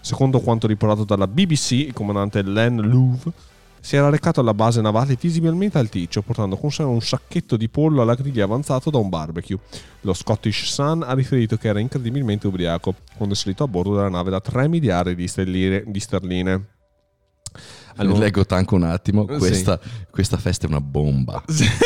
Secondo quanto riportato dalla BBC, il comandante Len Louve si era recato alla base navale visibilmente alticcio, portando con sé un sacchetto di pollo alla griglia avanzato da un barbecue. Lo Scottish Sun ha riferito che era incredibilmente ubriaco quando è salito a bordo della nave da 3 miliardi di sterline. Allora... Leggo tanco un attimo, questa, sì. questa festa è una bomba. Sì.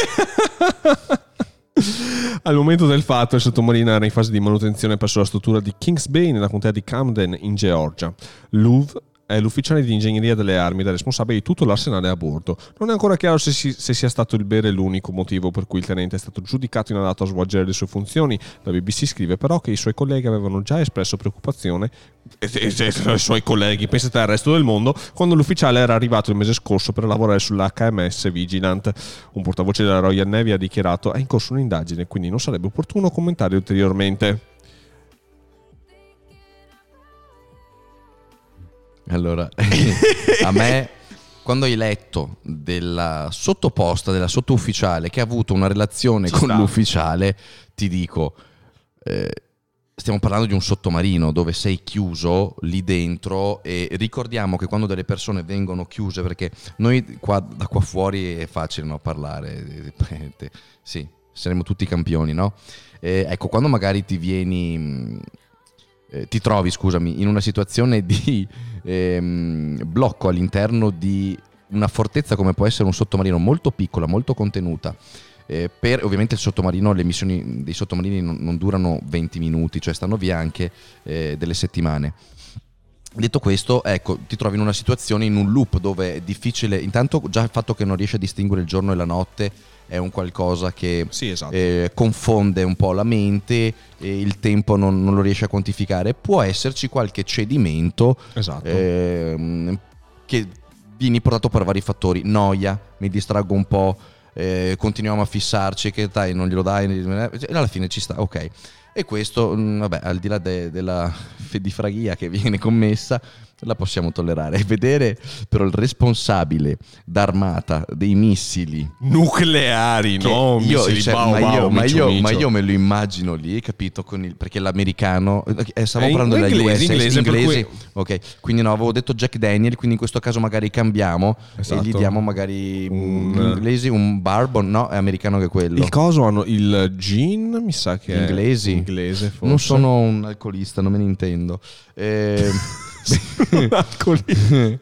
Al momento del fatto il sottomarino era in fase di manutenzione presso la struttura di Kings Bay nella contea di Camden in Georgia. Louvre è l'ufficiale di ingegneria delle armi ed è responsabile di tutto l'arsenale a bordo. Non è ancora chiaro se, si, se, sia stato il bere l'unico motivo per cui il tenente è stato giudicato inadatto a svolgere le sue funzioni. La BBC scrive però che i suoi colleghi avevano già espresso preoccupazione, e, i suoi colleghi, pensate al resto del mondo, quando l'ufficiale era arrivato il mese scorso per lavorare sull'HMS Vigilant. Un portavoce della Royal Navy ha dichiarato è in corso un'indagine, quindi non sarebbe opportuno commentare ulteriormente. Allora, a me quando hai letto della sottoposta, della sottufficiale che ha avuto una relazione Ci con sta. l'ufficiale, ti dico, eh, Stiamo parlando di un sottomarino dove sei chiuso lì dentro e ricordiamo che quando delle persone vengono chiuse, perché noi qua, da qua fuori è facile no, parlare, sì, saremo tutti campioni, no? Eh, ecco, quando magari ti vieni, eh, ti trovi, scusami, in una situazione di ehm, blocco all'interno di una fortezza come può essere un sottomarino molto piccola, molto contenuta, eh, per, ovviamente il sottomarino, le missioni dei sottomarini non, non durano 20 minuti, cioè stanno via anche eh, delle settimane. Detto questo, ecco, ti trovi in una situazione, in un loop dove è difficile, intanto già il fatto che non riesci a distinguere il giorno e la notte è un qualcosa che Sì, esatto. eh, confonde un po' la mente e il tempo non, non lo riesce a quantificare. Può esserci qualche cedimento Esatto. ehm, che vieni portato per vari fattori. Noia, mi distraggo un po', eh, continuiamo a fissarci, che dai, non glielo dai, e alla fine ci sta, ok. E questo, mh, vabbè, al di là de- della fedifraghia che viene commessa, la possiamo tollerare. Vedere però il responsabile d'armata dei missili Nucleari, no? io, Missili cioè, Bau ma, Bau, io, ma, io, ma io me lo immagino lì, capito? Con il, perché l'americano, eh, stavo in- parlando della inglese, US, inglese, cui- ok, quindi no, avevo detto Jack Daniel, quindi in questo caso magari cambiamo Esatto. e gli diamo magari Un- inglesi, un bourbon, no, è americano che quello. Il coso hanno il gin, mi sa che Inglesi? è inglese forse. non sono un alcolista, non me ne intendo. Eh, eh,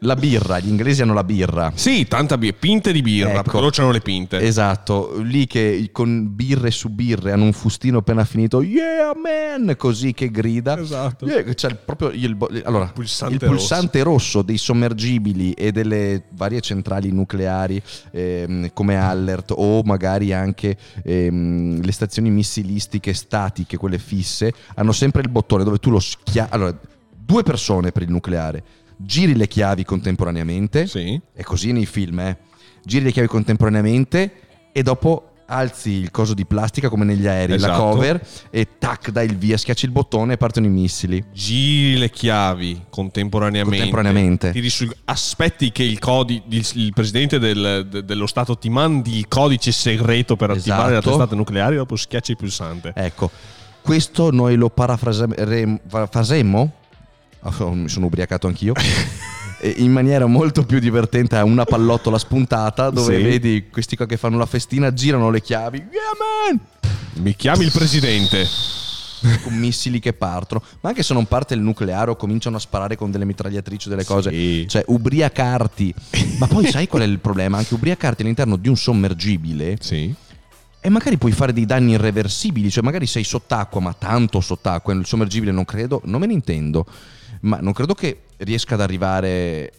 la birra, gli inglesi hanno la birra. Sì, tanta birra, pinte di birra, Ecco. perché loro c'hanno le pinte. Esatto, lì che con birre su birre hanno un fustino appena finito, yeah man, così che grida. Esatto. Yeah, c'è proprio il, bo- allora, Pulsante il pulsante rosso. dei sommergibili e delle varie centrali nucleari ehm, come Allert o magari anche ehm, le stazioni missilistiche statiche, quelle fisse, hanno sempre il bottone dove tu lo schiavi. Allora, due persone per il nucleare, giri le chiavi contemporaneamente. Sì. È così nei film, eh. Giri le chiavi contemporaneamente e dopo alzi il coso di plastica come negli aerei, la Esatto. cover e tac, dai il via, schiacci il bottone e partono i missili. Giri le chiavi contemporaneamente. Contemporaneamente. Tiri sul- aspetti che il, codi- il, presidente del- de- dello Stato ti mandi il codice segreto per attivare la Esatto. testata nucleare e dopo schiacci il pulsante. Ecco, questo noi lo parafrasemmo, oh, mi sono ubriacato anch'io, in maniera molto più divertente a una pallottola spuntata dove Sì. vedi questi qua che fanno la festina, girano le chiavi, yeah! Mi chiami il presidente. con missili che partono, ma anche se non parte il nucleare o cominciano a sparare con delle mitragliatrici o delle cose, Sì. cioè ubriacarti. ma poi sai qual è il problema? Anche ubriacarti all'interno di un sommergibile Sì. e magari puoi fare dei danni irreversibili, cioè magari sei sott'acqua, ma tanto sott'acqua, il sommergibile non credo, non me ne intendo, ma non credo che riesca ad arrivare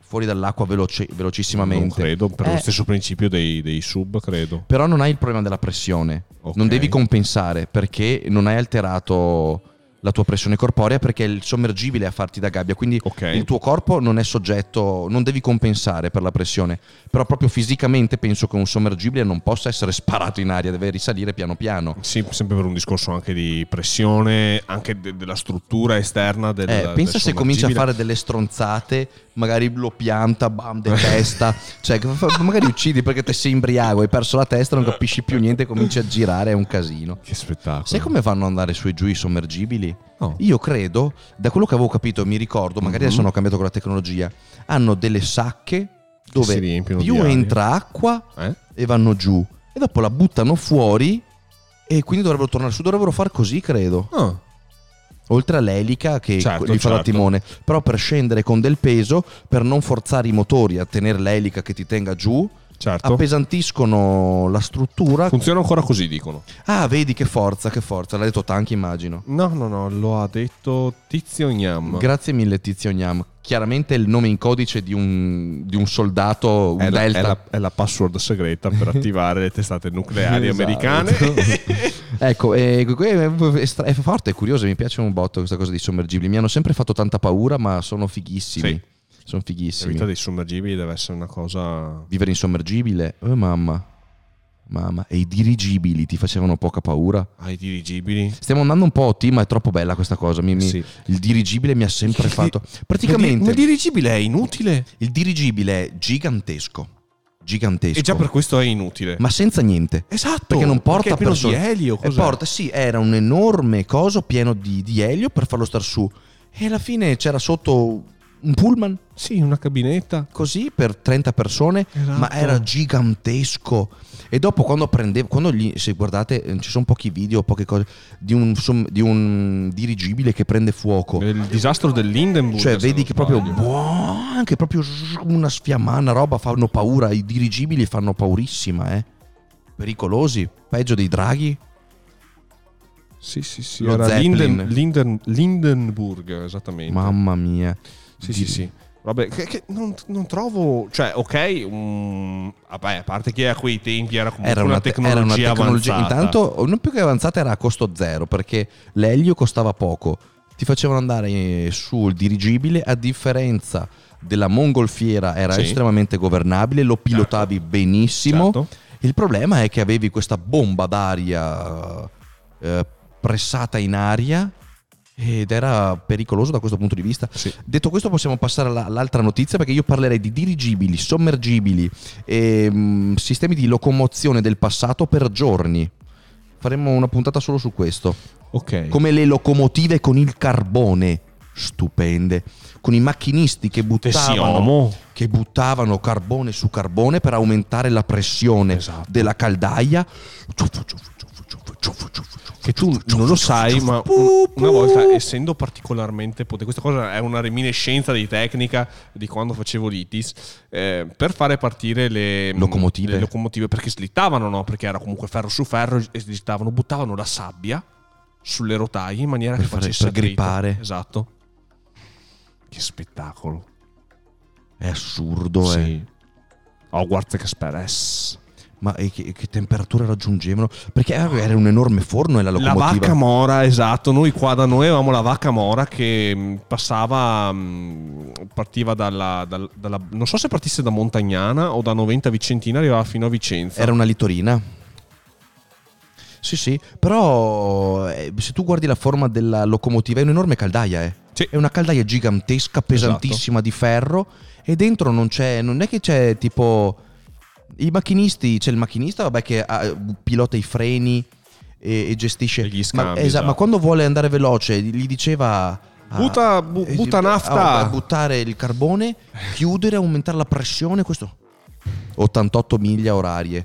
fuori dall'acqua veloce- velocissimamente. Non credo, per Eh, lo stesso principio dei, dei sub, credo. Però non hai il problema della pressione. Ok. Non devi compensare perché non hai alterato la tua pressione corporea perché il sommergibile a farti da gabbia. Quindi Ok. il tuo corpo non è soggetto, non devi compensare per la pressione. Però proprio fisicamente penso che un sommergibile non possa essere sparato in aria, deve risalire piano piano. Sì, sempre per un discorso anche di pressione, anche de- della struttura esterna del Eh, pensa del se comincia a fare delle stronzate, magari lo pianta, bam, de testa, cioè magari uccidi perché te sei imbriaco, hai perso la testa, non capisci più niente, cominci a girare, è un casino. Che spettacolo. Sai come fanno ad andare su e giù i sommergibili? No. Io credo, da quello che avevo capito, mi ricordo, magari Mhm. adesso hanno cambiato con la tecnologia, hanno delle sacche dove più entra acqua Eh? e vanno giù e dopo la buttano fuori e quindi dovrebbero tornare su, dovrebbero far così, credo. Ah, Oltre all'elica che Certo, gli fa da certo. timone, però per scendere con del peso, per non forzare i motori a tenere l'elica che ti tenga giù, certo. appesantiscono la struttura. Funziona ancora così, dicono. ah, vedi che forza, che forza, l'ha detto Tanchi immagino. No, no, no, lo ha detto Tizio Gnam. Grazie mille Tizio Gnam. Chiaramente il nome in codice di un, di un soldato, un è, la, delta. è la- è la password segreta per attivare le testate nucleari Esatto. americane. ecco, è, è forte, è curioso, mi piace un botto questa cosa dei sommergibili. Mi hanno sempre fatto tanta paura, ma sono fighissimi. Sì. Sono La fighissimi. vita dei sommergibili deve essere una cosa... Vivere in sommergibile, oh mamma. Mamma, e i dirigibili ti facevano poca paura? Ai dirigibili. Stiamo andando un po' team, ma è troppo bella questa cosa. mi- mi- Sì. Il dirigibile mi ha sempre fatto. Ma Praticamente il dirigibile è inutile. il dirigibile è gigantesco. gigantesco. E già per questo è inutile. Ma senza niente. esatto. Perché non porta perché è persone. di elio. E Cos'è? porta, sì, era un enorme coso pieno di, di elio per farlo star su. E alla fine c'era sotto un pullman Sì, una cabinetta. così per 30 persone, Esatto. ma era gigantesco. E dopo quando prendevo, quando gli, se guardate, eh, ci sono pochi video, poche cose, di un, di un dirigibile che prende fuoco. Il disastro dell'Hindenburg. Cioè, vedi che proprio, boh, anche proprio una sfiammana, roba, fanno paura. I dirigibili fanno paurissima, eh. Pericolosi, peggio dei draghi. Sì, sì, sì. Lo Era. Linden, Linden- Lindenburg, esattamente. Mamma mia. Sì, sì, sì. Vabbè, che, che non, non trovo. Cioè, ok. mm, vabbè, a parte che a quei tempi era comunque Era una, una, te- tecnologia, era una tecnologia. avanzata. Intanto, non più che avanzata, era a costo zero perché l'elio costava poco. Ti facevano andare sul dirigibile, a differenza della mongolfiera, era Sì. estremamente governabile, lo pilotavi benissimo. Certo. Il problema è che avevi questa bomba d'aria eh, pressata in aria ed era pericoloso da questo punto di vista. Sì. Detto questo possiamo passare alla- all'altra notizia perché io parlerei di dirigibili, sommergibili e mm, sistemi di locomozione del passato per giorni. Faremo una puntata solo su questo. Ok. Come le locomotive con il carbone. Stupende. Con i macchinisti che buttavano, che buttavano carbone su carbone per aumentare la pressione Esatto. della caldaia. Che tu non lo sai, ma un- una volta, essendo particolarmente potente, questa cosa è una reminiscenza di tecnica di quando facevo l'ITIS, eh, per fare partire le Locomotive. le locomotive, perché slittavano, no? Perché era comunque ferro su ferro e slittavano, buttavano la sabbia sulle rotaie in maniera Per che fare- facesse per grippare. Esatto. Che spettacolo. È assurdo, eh. Sì. Hogwarts Express. Ma che, che temperature raggiungevano? Perché era un enorme forno e la La locomotiva. vacca mora, esatto. Noi qua da noi avevamo la vacca mora che mh, passava, mh, partiva dalla, dal- dalla- Non so se partisse da Montagnana o da Noventa Vicentina, arrivava fino a Vicenza. Era una litorina. Sì, sì, però eh, se tu guardi la forma della locomotiva è un'enorme caldaia, eh. Sì. Esatto. È una caldaia gigantesca, pesantissima di ferro e dentro non c'è non è che c'è tipo i macchinisti, c'è il macchinista vabbè che ah, pilota i freni e, e gestisce gli ma, scambi, esa- esatto. ma quando vuole andare veloce gli diceva ah, Butta- bu- butta sì, nafta. ah, buttare il carbone, chiudere, aumentare la pressione, questo 88 miglia orarie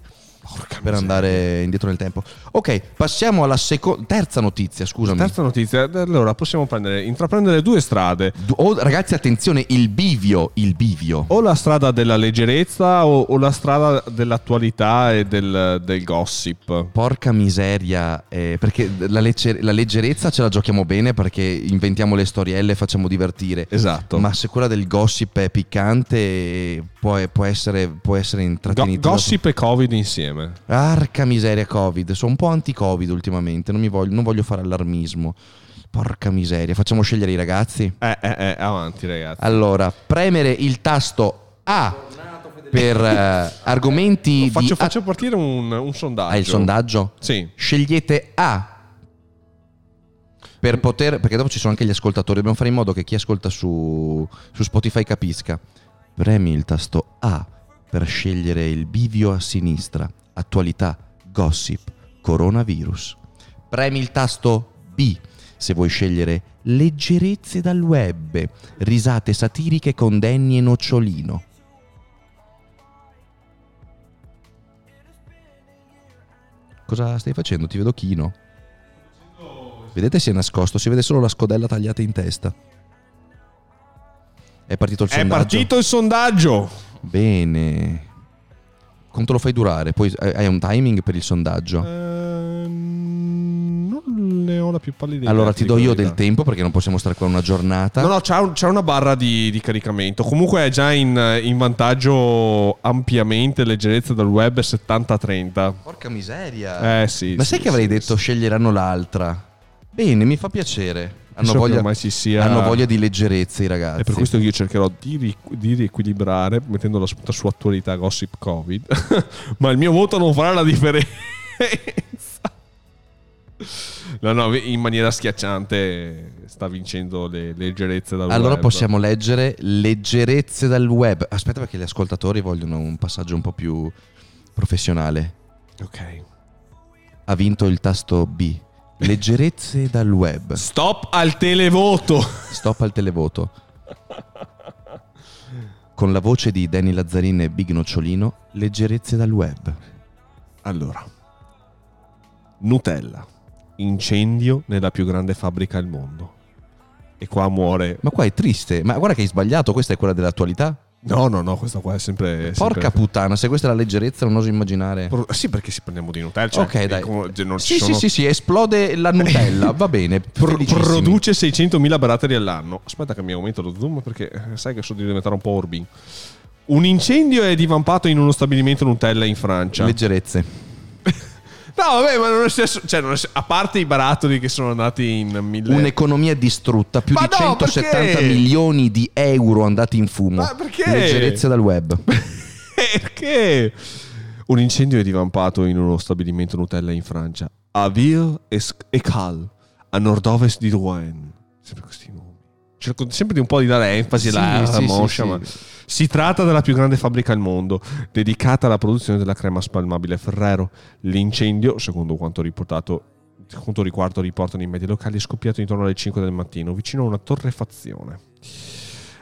per andare indietro nel tempo. Ok, passiamo alla seconda terza notizia, scusami. Terza notizia, allora possiamo prendere, intraprendere due strade. Oh, ragazzi, attenzione, il bivio, il bivio. O la strada della leggerezza o, o la strada dell'attualità e del, del gossip. Porca miseria, eh, perché la, legger- la leggerezza ce la giochiamo bene perché inventiamo le storielle e facciamo divertire. Esatto. Ma se quella del gossip è piccante, può, può essere, può essere Go- intrattenitore. gossip e Covid insieme. Arca miseria Covid, sono un po' anti-Covid ultimamente, non, mi voglio, non voglio fare allarmismo. Porca miseria, facciamo scegliere i ragazzi. Eh, eh, eh, avanti ragazzi. Allora, premere il tasto A per eh, argomenti Faccio, di... faccio partire un, un sondaggio. Ah, il sondaggio? Sì. Scegliete A per poter... Perché dopo ci sono anche gli ascoltatori, dobbiamo fare in modo che chi ascolta su, su Spotify capisca. Premi il tasto A per scegliere il bivio a sinistra, attualità, gossip, coronavirus. Premi il tasto B se vuoi scegliere leggerezze dal web, risate satiriche con Danny e Nocciolino. Cosa stai facendo? Ti vedo chino. Vedete si è nascosto, si vede solo la scodella tagliata in testa. È partito il È sondaggio. partito il sondaggio. Bene. Quanto lo fai durare? Poi eh, hai un timing per il sondaggio? Ehm, non ne ho la più pallida idea. allora ti do io del tempo perché non possiamo stare qua una giornata. No, no, c'è, un- c'è una barra di, di caricamento. Comunque è già in, in vantaggio ampiamente leggerezza del web 70-30. Porca miseria. Eh sì. Ma sì, sai che avrei sì, detto sì. sceglieranno l'altra? Bene, mi fa piacere. Hanno So che voglia, sia- hanno voglia di leggerezza i ragazzi. E per questo io cercherò di, ri- di riequilibrare mettendo la spunta su attualità gossip covid. Ma il mio voto non farà la differenza. No, no, in maniera schiacciante sta vincendo le leggerezze dal Allora web. possiamo leggere leggerezze dal web. Aspetta perché gli ascoltatori vogliono un passaggio un po' più professionale. Ok. Ha vinto il tasto B. Leggerezze dal web. Stop al televoto. Stop al televoto. Con la voce di Danny Lazzarin e Big Nocciolino, leggerezze dal web. Allora. Nutella. Incendio nella più grande fabbrica al mondo. E qua muore. Ma qua è triste. Ma guarda che hai sbagliato, questa è quella dell'attualità. No, no, no, questa qua è sempre. è Porca sempre- puttana, se questa è la leggerezza non oso immaginare. Pro- Sì, perché si prendiamo di Nutella. Cioè, ok, dai. come- non ci Sì, sono- sì, sì, sì, esplode la Nutella, va bene. Pro- produce 600.000 baratteri all'anno. Aspetta che mi aumento lo zoom perché eh, sai che so di diventare un po' Orbin. Un incendio è divampato in uno stabilimento Nutella in Francia. Leggerezze. No, vabbè, ma non è stesso, cioè, non è- a parte i barattoli che sono andati in mille... Un'economia distrutta, più Ma di no, 170 perché? milioni di euro andati in fumo. Ma perché? Leggerezze dal web. Perché? Un incendio è divampato in uno stabilimento Nutella in Francia. A Ville-et-Cal, a nord-ovest di Rouen. Sempre questi nomi. Cerco sempre di un po' di dare enfasi alla sì, sì, moscia, sì. ma... Si tratta della più grande fabbrica al mondo, dedicata alla produzione della crema spalmabile Ferrero. L'incendio, secondo quanto riportato quanto riguardo riportano i media locali, è scoppiato intorno alle 5 del mattino, vicino a una torrefazione.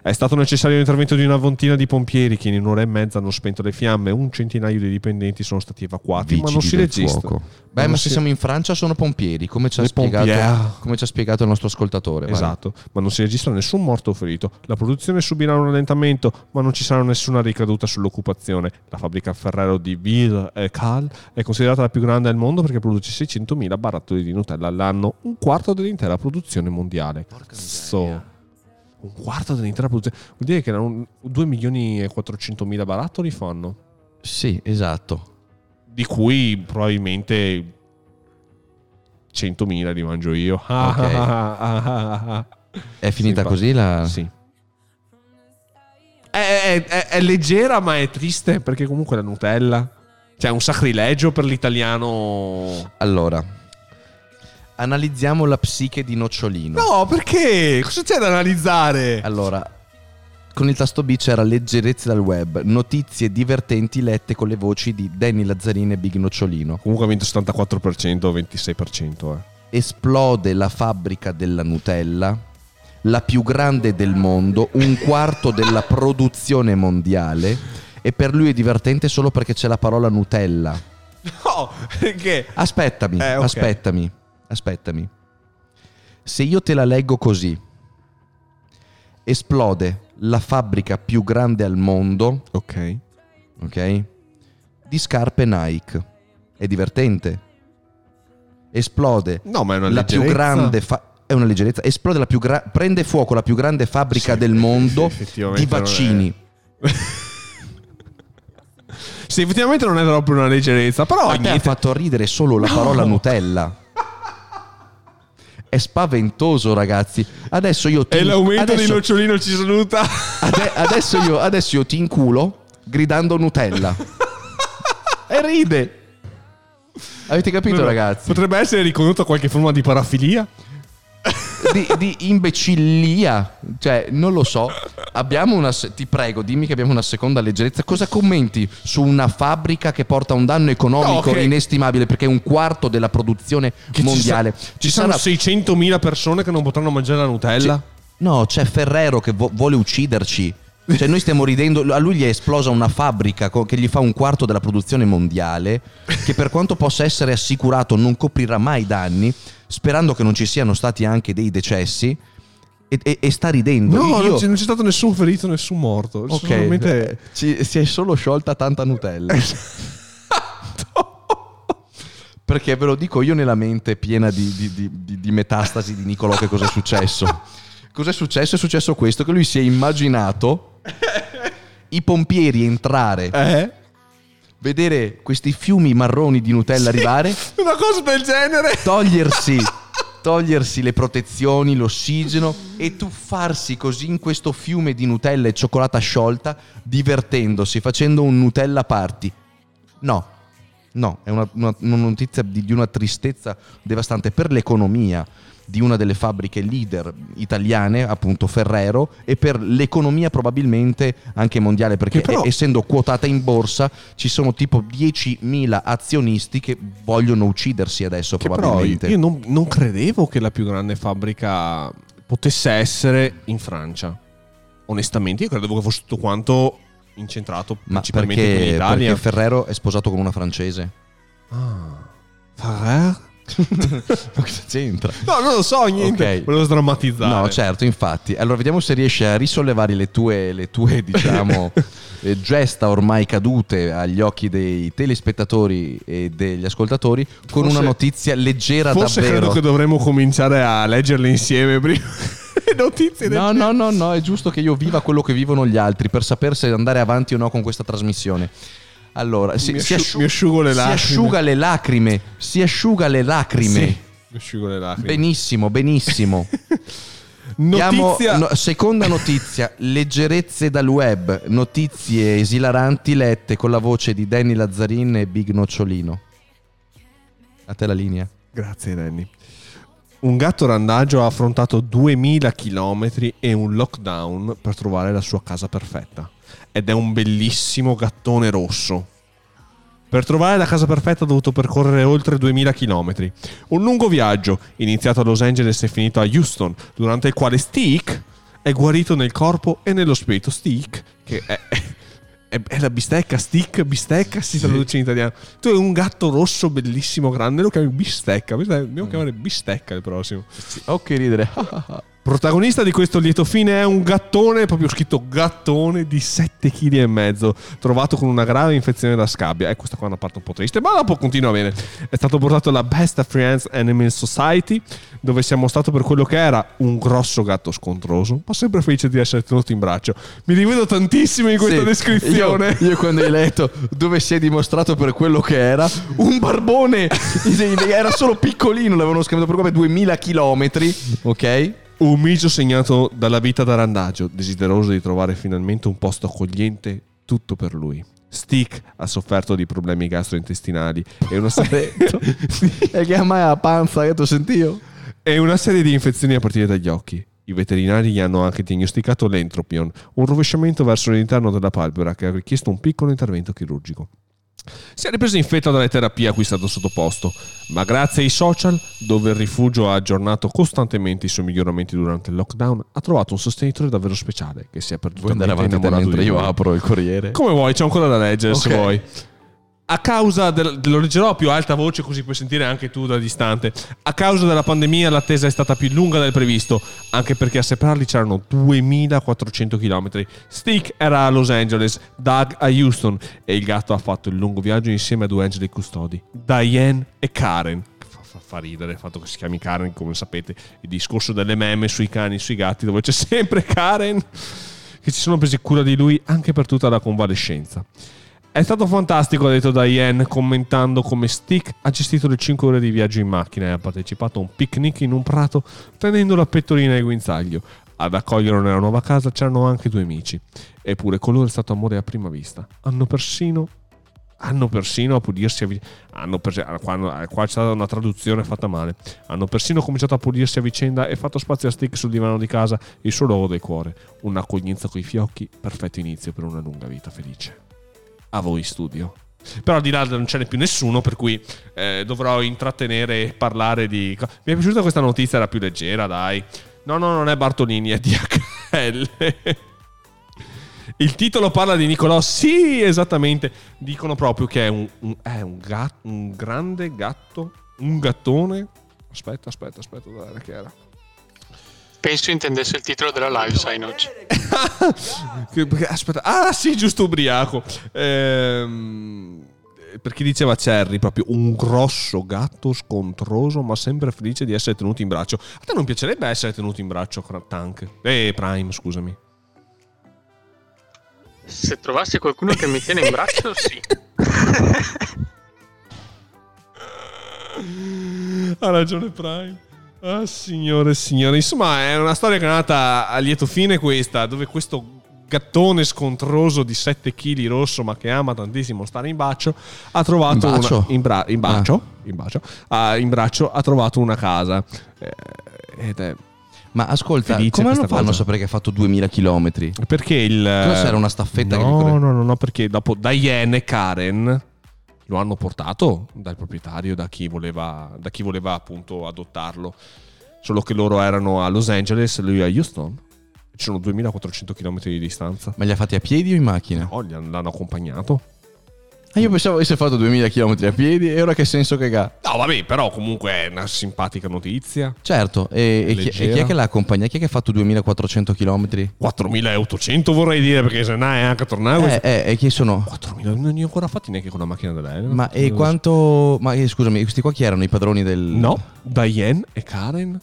È stato necessario l'intervento di una ventina di pompieri che in un'ora e mezza hanno spento le fiamme. Un centinaio di dipendenti sono stati evacuati, ma non Vigili si registra. fuoco. Ma Beh, ma si- se siamo in Francia sono pompieri, come ci ha, spiegato, come ci ha spiegato il nostro ascoltatore. vai. Esatto, ma non si registra nessun morto o ferito. La produzione subirà un rallentamento, ma non ci sarà nessuna ricaduta sull'occupazione. La fabbrica Ferrero di Ville et Cal è considerata la più grande al mondo perché produce 600.000 barattoli di Nutella all'anno, un quarto dell'intera produzione mondiale. Cazzo. Un quarto dell'intera produzione. Vuol dire che erano 2 milioni e 400 mila barattoli fanno. Sì, esatto. Di cui probabilmente 100.000 li mangio io. Ok. È finita Sì, così la... Sì. È, è- è- è leggera, ma è triste perché comunque la Nutella. Cioè, è un sacrilegio per l'italiano. Allora, analizziamo la psiche di Nocciolino. No, perché? Cosa c'è da analizzare? Allora, con il tasto B c'era leggerezze dal web, notizie divertenti lette con le voci di Danny Lazzarini e Big Nocciolino. Comunque ha vinto 74% o 26%. Eh. Esplode la fabbrica della Nutella, la più grande del mondo, un quarto della produzione mondiale e per lui è divertente solo perché c'è la parola Nutella. No, perché? Aspettami, Eh, ok. aspettami, aspettami. Se io te la leggo così, esplode la fabbrica più grande al mondo, Ok. ok? Di scarpe Nike. È divertente. Esplode No, ma è una la più leggerezza. grande fa- è una leggerezza. Esplode la più gra- prende fuoco la più grande fabbrica Sì, del mondo di vaccini. Sì, effettivamente non è proprio una leggerezza. Però A te ha fatto ridere solo la parola Nutella. È spaventoso, ragazzi. Adesso io ti E l'aumento di adesso- nocciolino ci saluta. Ade- adesso, io, adesso io ti inculo gridando Nutella. e ride. Avete capito, ragazzi? Potrebbe essere ricondotto a qualche forma di parafilia. Di, di imbecillia. Cioè, non lo so. Abbiamo una. Ti prego, dimmi che abbiamo una seconda leggerezza. Cosa commenti su una fabbrica che porta un danno economico No, che- inestimabile perché è un quarto della produzione Che ci mondiale? sa- Ci, saranno 600.000 persone che non potranno mangiare la Nutella. No, c'è Ferrero che vo- vuole ucciderci. Cioè, noi stiamo ridendo. A lui gli è esplosa una fabbrica che gli fa un quarto della produzione mondiale. Che per quanto possa essere assicurato, non coprirà mai danni. Sperando che non ci siano stati anche dei decessi. E, e- e sta ridendo. No, Io- non, c'è, non c'è stato nessun ferito, nessun morto. Ok, Solamente- ci- si è solo sciolta tanta Nutella. Perché ve lo dico io nella mente piena di, di- di- di- di metastasi di Nicolò che cosa è successo. Cos'è successo? È successo questo, che lui si è immaginato i pompieri entrare, Eh? vedere questi fiumi marroni di Nutella arrivare, Una cosa del genere. togliersi, togliersi le protezioni, l'ossigeno e tuffarsi così in questo fiume di Nutella e cioccolata sciolta, divertendosi, facendo un Nutella party. No, No, è una, una- una notizia di, di una tristezza devastante per l'economia di una delle fabbriche leader italiane, appunto Ferrero, e per l'economia probabilmente anche mondiale, perché però- essendo quotata in borsa ci sono tipo 10.000 azionisti che vogliono uccidersi adesso Che probabilmente. io non, non credevo che la più grande fabbrica potesse essere in Francia. Onestamente, io credevo che fosse tutto quanto incentrato Ma principalmente qui in perché, Italia. perché Ferrero è sposato con una francese? Ah. Ferrer? Ma cosa c'entra? No, non lo so, niente. Ok. Volevo sdrammatizzare. No, certo, infatti. Allora, vediamo se riesce a risollevare le tue, le tue diciamo, eh, gesta ormai cadute agli occhi dei telespettatori e degli ascoltatori con Forse- una notizia leggera Forse davvero. credo che dovremmo cominciare a leggerle insieme prima. Notizie del No, no, no, no, è giusto che io viva quello che vivono gli altri per sapere se andare avanti o no con questa trasmissione. Allora, si, Mi si asciu- mi asciugo le si lacrime. asciuga le lacrime. Si asciuga le lacrime. Sì, mi asciugo le lacrime. Benissimo, benissimo. Diamo- Notizia. no, seconda notizia, leggerezze dal web, notizie esilaranti lette con la voce di Danny Lazzarin e Big Nocciolino. A te la linea. Grazie, Danny. Un gatto randagio ha affrontato 2000 km e un lockdown per trovare la sua casa perfetta. Ed è un bellissimo gattone rosso. Per trovare la casa perfetta ha dovuto percorrere oltre 2000 km. Un lungo viaggio, iniziato a Los Angeles e finito a Houston, durante il quale Stick è guarito nel corpo e nello spirito. Stick, che è, è, è la bistecca, Stick, bistecca si traduce in italiano. Tu hai un gatto rosso bellissimo, grande, lo chiami bistecca. Dobbiamo chiamare bistecca il prossimo. Oh che ridere. Protagonista di questo lieto fine è un gattone, proprio scritto gattone di 7 kg e mezzo, trovato con una grave infezione da scabbia. E questa qua è una parte un po' triste, ma dopo continua bene. È stato portato alla Best Friends Animal Society, dove si è mostrato per quello che era un grosso gatto scontroso, ma sempre felice di essere tenuto in braccio. Mi rivedo tantissimo in questa Sì, descrizione. Io, io quando hai letto dove si è dimostrato per quello che era, un barbone. era solo piccolino, l'avevano scambiato per come 2000 km. Ok? Un micio segnato dalla vita da randagio, desideroso di trovare finalmente un posto accogliente, tutto per lui. Stick ha sofferto di problemi gastrointestinali e una serie, E che a me la panza che tu sentio? e una serie di infezioni a partire dagli occhi. I veterinari gli hanno anche diagnosticato l'entropion, un rovesciamento verso l'interno della palpebra che ha richiesto un piccolo intervento chirurgico. Si è ripreso in fretta dalle terapie a cui è stato sottoposto, ma grazie ai social, dove il rifugio ha aggiornato costantemente i suoi miglioramenti durante il lockdown, ha trovato un sostenitore davvero speciale che si è Vuoi perdutamente andare avanti te mentre io apro il corriere? Come vuoi, c'è ancora da leggere se Ok. vuoi. A causa del, lo leggerò a più alta voce così puoi sentire anche tu da distante. A causa della pandemia l'attesa è stata più lunga del previsto, anche perché a separarli c'erano 2400 km. Stick era a Los Angeles, Doug a Houston e il gatto ha fatto il lungo viaggio insieme a due angeli custodi, Diane e Karen. Fa, fa- ridere il fatto che si chiami Karen, come sapete, il discorso delle meme sui cani sui gatti dove c'è sempre Karen che si sono presi cura di lui anche per tutta la convalescenza. È stato fantastico, ha detto Diane, commentando come Stick ha gestito le 5 ore di viaggio in macchina e ha partecipato a un picnic in un prato tenendo la pettorina e guinzaglio. Ad accoglierlo nella nuova casa c'erano anche due amici. Eppure con loro è stato amore a prima vista. Hanno persino hanno persino a pulirsi hanno per- ah, quando- qua c'è stata una traduzione fatta male hanno persino cominciato a pulirsi a vicenda e fatto spazio a Stick sul divano di casa il suo luogo del cuore un'accoglienza coi fiocchi perfetto inizio per una lunga vita felice a voi studio però di là non ce n'è più nessuno per cui eh, dovrò intrattenere e parlare di mi è piaciuta questa notizia era più leggera dai no no non è Bartolini è DHL il titolo parla di Nicolò. Sì, esattamente. Dicono proprio che è un, un- è un, gat- un grande gatto. Un gattone. Aspetta, aspetta, aspetta, dov'era che era? Penso intendesse il titolo della live, sai, Noci. Aspetta, ah sì, giusto ubriaco. Ehm, perché diceva Cherry, proprio un grosso gatto scontroso, ma sempre felice di essere tenuto in braccio. A te non piacerebbe essere tenuto in braccio, Tank? Eh, Prime, scusami. Se trovassi qualcuno che mi tiene in braccio, sì. Ha ragione Prime. Ah, signore e signore. Insomma, è una storia che è nata a lieto fine questa, dove questo gattone scontroso di 7 kg rosso ma che ama tantissimo stare in bacio ha trovato In bacio? una in, bra- in bacio, in, bacio ah, in braccio ha trovato una casa Eh, ed è Ma ascolta, come lo fanno a sapere che ha fatto 2000 km? perché il Cosa c'era, una staffetta che no, corre- no no no perché dopo Diane e Karen lo hanno portato dal proprietario da chi voleva da chi voleva appunto adottarlo. Solo che loro erano a Los Angeles e lui a Houston. Ci sono 2400 km di distanza. Ma li ha fatti a piedi o in macchina? no, gli han- l'hanno accompagnato Ah, io pensavo avesse fatto 2000 km a piedi e ora che senso che ha? No, vabbè, però comunque è una simpatica notizia. Certo, e, e chi, e chi è che l'ha accompagnato? Chi è che ha fatto 2400 km? 4800 vorrei dire, perché se no è anche tornato. Eh, eh, e chi sono? 4000 non ne ho ancora fatti neanche con la macchina dell'aereo. Ma e quanto... Ma eh, scusami, questi qua chi erano i padroni del... No, Diane e Karen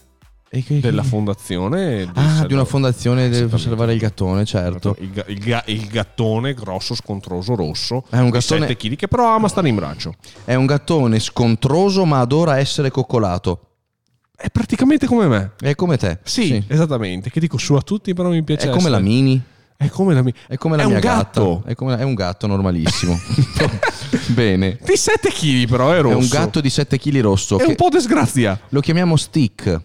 che- della fondazione. Ah, di una fondazione per salvare il gattone, certo. Il, il ga- il gattone grosso, scontroso, rosso. È un di gattone- 7 kg che però ama stare in braccio. È un gattone scontroso ma adora essere coccolato. È praticamente come me. È come te. Sì, esattamente. Che dico su a tutti, però mi piace È come la mini. È come la mia. È come la È mia un gatto. È, come- è un gatto normalissimo. Bene. Di 7 kg però è È rosso. un gatto di 7 kg rosso. È un po' disgrazia. Lo chiamiamo stick.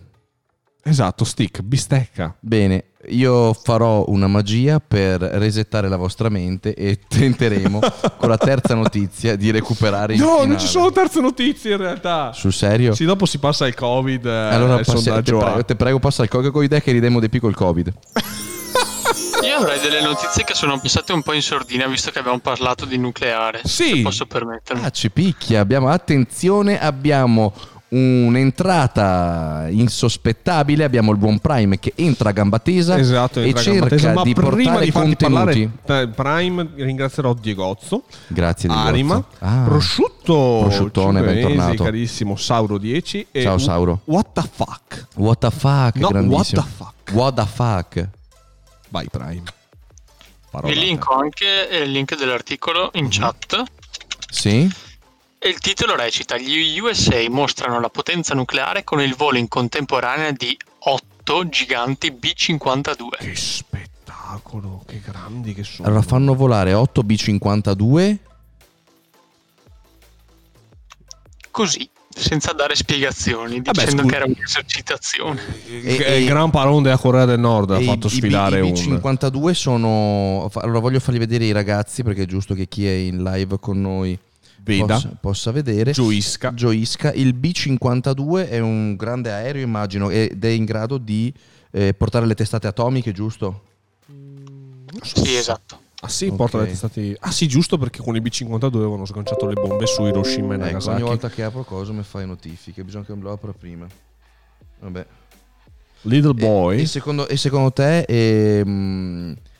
Esatto, stick, bistecca. Bene, io farò una magia per resettare la vostra mente e tenteremo con la terza notizia di recuperare il No, finale. non ci sono terze notizie in realtà. Sul serio? Sì, dopo si passa il Covid. eh, allora il passi- te, prego, te prego passa il coca con idea che ridemo dei piccoli covid. Io avrei delle notizie che sono passate un po' in sordina visto che abbiamo parlato di nucleare. Sì. Se posso permettermi. Ah, ci picchia. Abbiamo, attenzione, abbiamo un'entrata insospettabile. Abbiamo il buon Prime che entra a gamba tesa Esatto, e cerca tesa, ma di prima portare di farti contenuti. parlare, eh, Prime ringrazierò Diegozzo, Grazie di Arima. Ah. Prosciutto, Prosciuttone, cinque mesi, bentornato. carissimo, Sauro 10 e Ciao, Sauro. What the fuck? What the fuck, No, grandissimo. what the fuck. What the fuck. Vai Prime. Parola Vi linko anche il link dell'articolo in chat. Sì? E il titolo recita: Gli USA mostrano la potenza nucleare con il volo in contemporanea di 8 giganti B-52. Che spettacolo, che grandi che sono. Allora fanno volare 8 B52. Così, senza dare spiegazioni, Vabbè, dicendo scusa. che era un'esercitazione. Il, E- il e- gran parone della Corea del Nord ha fatto i- i sfilare i un... B52 sono. Allora voglio farli vedere i ragazzi perché è giusto che chi è in live con noi Veda, possa, possa vedere. gioisca. Gioisca. Il B52 è un grande aereo, immagino, ed è in grado di eh, portare le testate atomiche, giusto? Sì, esatto. Ah sì, Ok. porta le testate... Ah sì, giusto perché con i B-52 avevano sganciato le bombe su Hiroshima e Ecco, Nagasaki. ogni volta che apro cosa mi fai notifiche, bisogna che lo apra prima. Vabbè. Little E, Boy. e secondo, e secondo te ehm, que-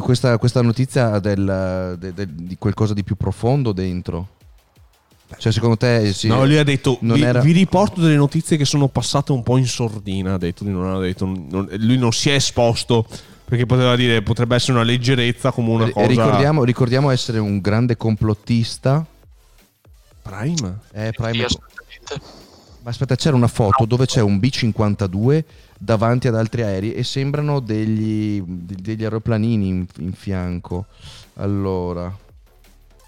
questa, questa notizia ha del, de- de- di qualcosa di più profondo dentro? Cioè, secondo te sì, no, lui ha detto, vi, era- vi riporto delle notizie che sono passate un po' in sordina, ha detto, lui non ha detto, non- lui non si è esposto perché poteva dire, potrebbe essere una leggerezza come una ri- cosa... ricordiamo, ricordiamo essere un grande complottista. Prime? Eh, Prime- Sì, assolutamente. Ma aspetta, c'era una foto dove c'è un B-52 davanti ad altri aerei e sembrano degli, de- degli aeroplanini in, in fianco. Allora,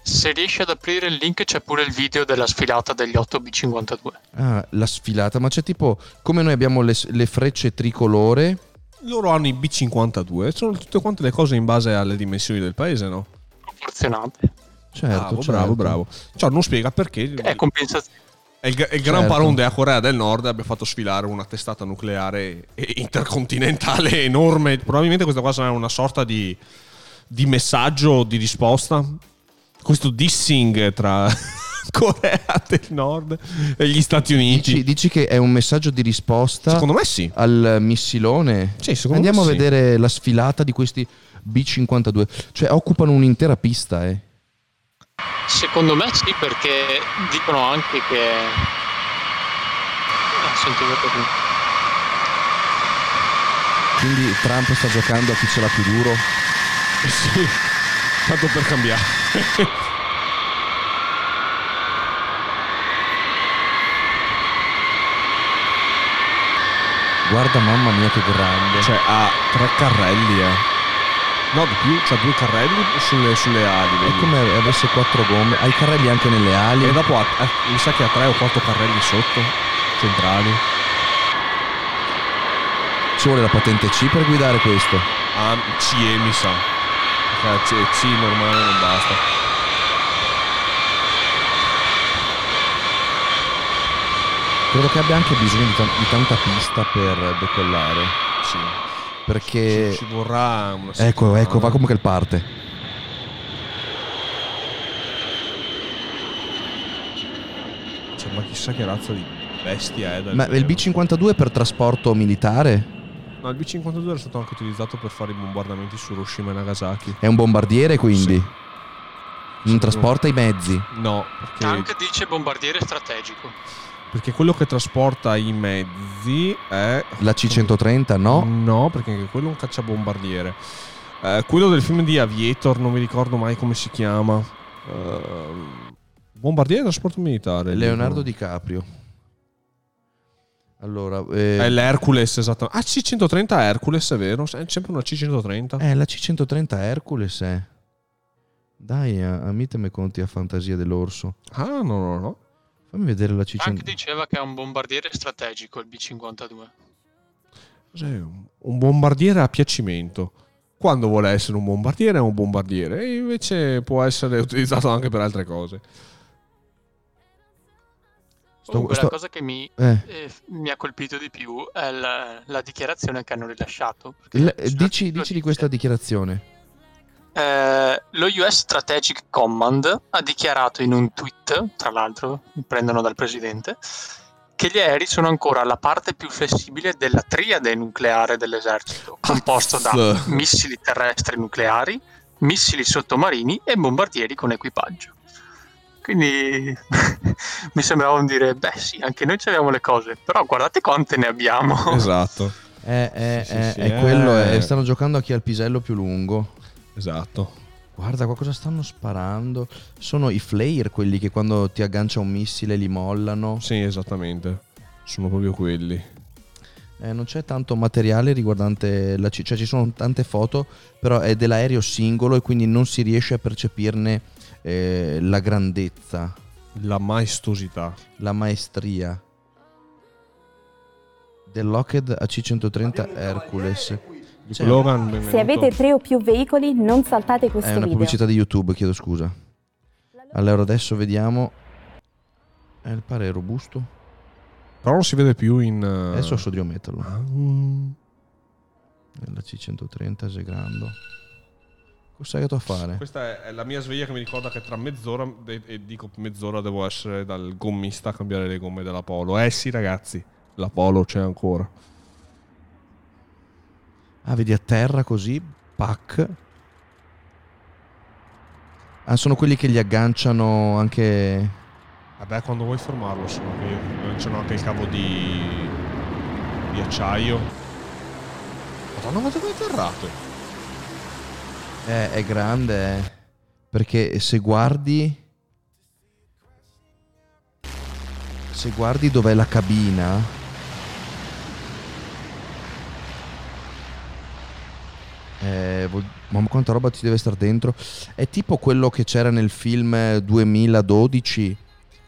Se riesci ad aprire il link c'è pure il video della sfilata degli 8B52. ah, la sfilata, ma c'è tipo come noi abbiamo le, le frecce tricolore. Loro hanno i B-52, sono tutte quante le cose in base alle dimensioni del paese, no? Proporzionate. Certo, bravo, certo. bravo, bravo. Ciò non spiega perché È compensazione. È il, il gran Certo. parone della Corea del Nord abbia fatto sfilare una testata nucleare e- intercontinentale enorme. Probabilmente questa qua sarà una sorta di, di messaggio di risposta. Questo dissing tra Corea del Nord e gli Stati Uniti. Dici, dici che è un messaggio di risposta Secondo me sì. al missilone? Sì, Andiamo a sì. vedere la sfilata di questi B-52. Cioè, occupano un'intera pista, eh. Secondo me sì, perché dicono anche che. Ah, sento qui. Quindi Trump sta giocando a chi ce l'ha più duro. Sì, tanto per cambiare. Guarda, mamma mia, che grande. Cioè, ha tre carrelli, eh. No, di più, c'ha due carrelli sulle, sulle ali. È Vedi? come avesse quattro gomme. Ha i carrelli anche nelle ali. E dopo ha, ha- mi sa che ha tre o quattro carrelli sotto, centrali. Ci vuole la patente C per guidare questo. Ah, CE mi sa. Perché C, C normale non basta. Credo che abbia anche bisogno di, ta- di tanta pista per decollare. Sì. Perché. Ci, ci vorrà una Ecco, settimana. ecco, va come che parte. Cioè, ma chissà che razza di bestia è. Ma il vero. B52 è per trasporto militare? No, il B-52 era stato anche utilizzato per fare i bombardamenti su Hiroshima e Nagasaki. È un bombardiere quindi? Sì. Non Sì, trasporta i mezzi? No, perché, Anche dice bombardiere strategico. Perché quello che trasporta i mezzi è... La C130 no? No, perché anche quello è un cacciabombardiere. Eh, quello del film di Aviator, non mi ricordo mai come si chiama. Ehm, bombardiere trasporto militare. Leonardo dicono. DiCaprio. Allora, eh, È l'Hercules, esattamente. Ah, C130 Hercules, è vero? È sempre una C130. eh, la C130 Hercules è. Dai, a, a mite me conti a fantasia dell'orso. Ah, no, no, no. Fammi vedere la Anche C130. diceva che è un bombardiere strategico il B-52. Cos'è? Un bombardiere a piacimento. Quando vuole essere un bombardiere è un bombardiere e invece può essere utilizzato anche per altre cose. Sto- Comunque sto- la cosa che mi, Eh, eh, mi ha colpito di più è la, la dichiarazione che hanno rilasciato. Perché l- sul dici, dici di questa dichiarazione. Eh, lo US Strategic Command ha dichiarato in un tweet, tra l'altro, prendono dal presidente, che gli aerei sono ancora la parte più flessibile della triade nucleare dell'esercito, composto da missili terrestri nucleari, missili sottomarini e bombardieri con equipaggio. Quindi mi sembrava un dire, beh sì, anche noi abbiamo le cose, però guardate quante ne abbiamo. Esatto, Eh, eh, Sì, sì, eh, sì, è eh. quello, eh, stanno giocando a chi ha il pisello più lungo. Esatto. Guarda qua cosa stanno sparando. Sono i flare quelli che quando ti aggancia un missile li mollano. Sì, esattamente. Sono proprio quelli. Eh, non c'è tanto materiale riguardante la C, cioè ci sono tante foto, però è dell'aereo singolo e quindi non si riesce a percepirne eh, la grandezza, La maestosità. la maestria. Del Lockheed AC-130 Hercules. Cioè, Logan, benvenuto. Se avete tre o più veicoli, non saltate questo È una video. pubblicità di YouTube, chiedo scusa. Allora adesso vediamo. Eh, il pare è robusto. Però non si vede più in... eh, Adesso so di ometterlo. ah, mm. La C130 Segrando. Cos'hai che a fare? Questa è, è la mia sveglia che mi ricorda che tra mezz'ora, e dico mezz'ora, devo essere dal gommista a cambiare le gomme della Polo. Eh sì ragazzi, la Polo c'è ancora. Ah, vedi a terra così, pack. Ah, sono quelli che gli agganciano anche... Vabbè, quando vuoi fermarlo, sono che c'è anche il cavo di, di acciaio. Madonna, ma dove è atterrato? Eh, è grande, eh. Perché se guardi... Se guardi dov'è la cabina... Eh, mamma quanta roba ci deve stare dentro. È tipo quello che c'era nel film 2012,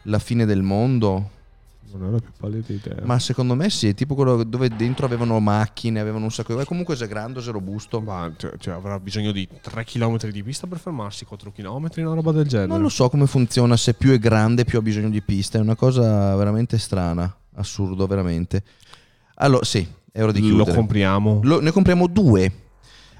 La fine del mondo. Non è la più pallida idea. Ma secondo me sì, è tipo quello dove dentro avevano macchine, avevano un sacco di... Comunque se è grande, se è robusto. Ma, cioè, cioè, avrà bisogno di 3 km di pista per fermarsi, 4 km, una roba del genere. Non lo so come funziona, se più è grande più ha bisogno di pista, è una cosa veramente strana, assurdo veramente. Allora sì, è ora di Lo chiudere. compriamo. Lo- ne compriamo due.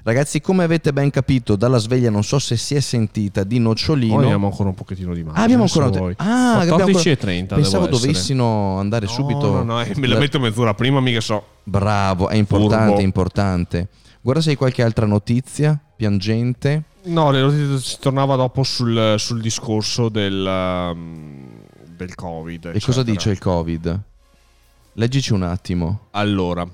Ragazzi, come avete ben capito dalla sveglia, non so se si è sentita di nocciolino. Poi abbiamo ancora un pochettino di margine. Ah, abbiamo ancora vuoi. Ah, abbiamo 14 ancora- e 30 Pensavo essere. dovessimo andare No, subito. No, no, eh, me la metto mezz'ora prima, mica so. Bravo, è importante, Furbo. è importante. Guarda se hai qualche altra notizia piangente. No, le notizie si tornava dopo sul, sul discorso del, um, del Covid. E cosa eccetera. dice il Covid? Leggici un attimo. Allora,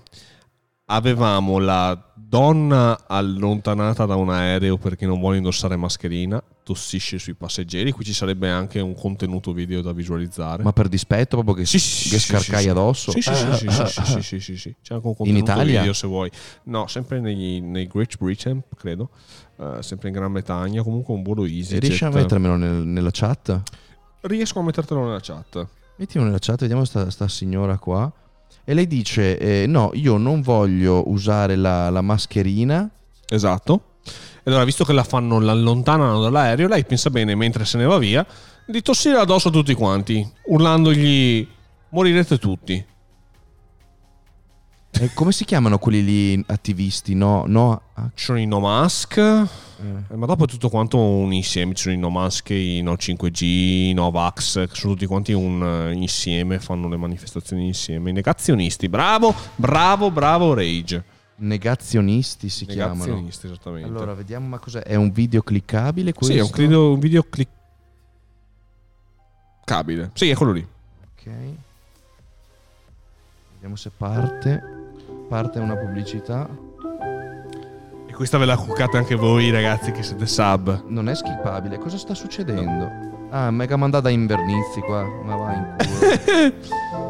avevamo la Donna allontanata da un aereo perché non vuole indossare mascherina, tossisce sui passeggeri. Qui ci sarebbe anche un contenuto video da visualizzare. Ma per dispetto, proprio che, sì, sì, che sì, scarcai sì, addosso. Sì, sì, sì, sì, C'è anche un contenuto in Italia? video se vuoi. No, sempre nei, nei Great Britain, credo. Uh, sempre in Gran Bretagna. Comunque un volo easy. Riesci a mettermelo nel, nella chat? Riesco a mettertelo nella chat. Mettilo nella chat, vediamo sta, sta signora qua. E lei dice: eh, No, io non voglio usare la, la mascherina. Esatto. E allora, visto che la fanno, la allontanano dall'aereo, lei pensa bene, mentre se ne va via, di tossire addosso a tutti quanti, urlandogli morirete tutti. E come si chiamano quelli lì attivisti? No, no. ah, Ci sono i no mask, eh, ma dopo è tutto quanto un insieme. Ci sono i no mask, i no 5G, i no vax, sono tutti quanti un eh, insieme, fanno le manifestazioni insieme. I negazionisti, bravo, bravo, bravo Rage. negazionisti si chiamano. Negazionisti, esattamente. Allora, vediamo ma cos'è. È un video cliccabile questo? sì, è un, credo, un video cliccabile. Sì, è quello lì. Ok. Vediamo se parte. Parte una pubblicità. E questa ve la cuccate anche voi, ragazzi, che siete sub. Non è skippabile. Cosa sta succedendo? Ah, mega mandata in Vernizzi qua. Ma va in culo.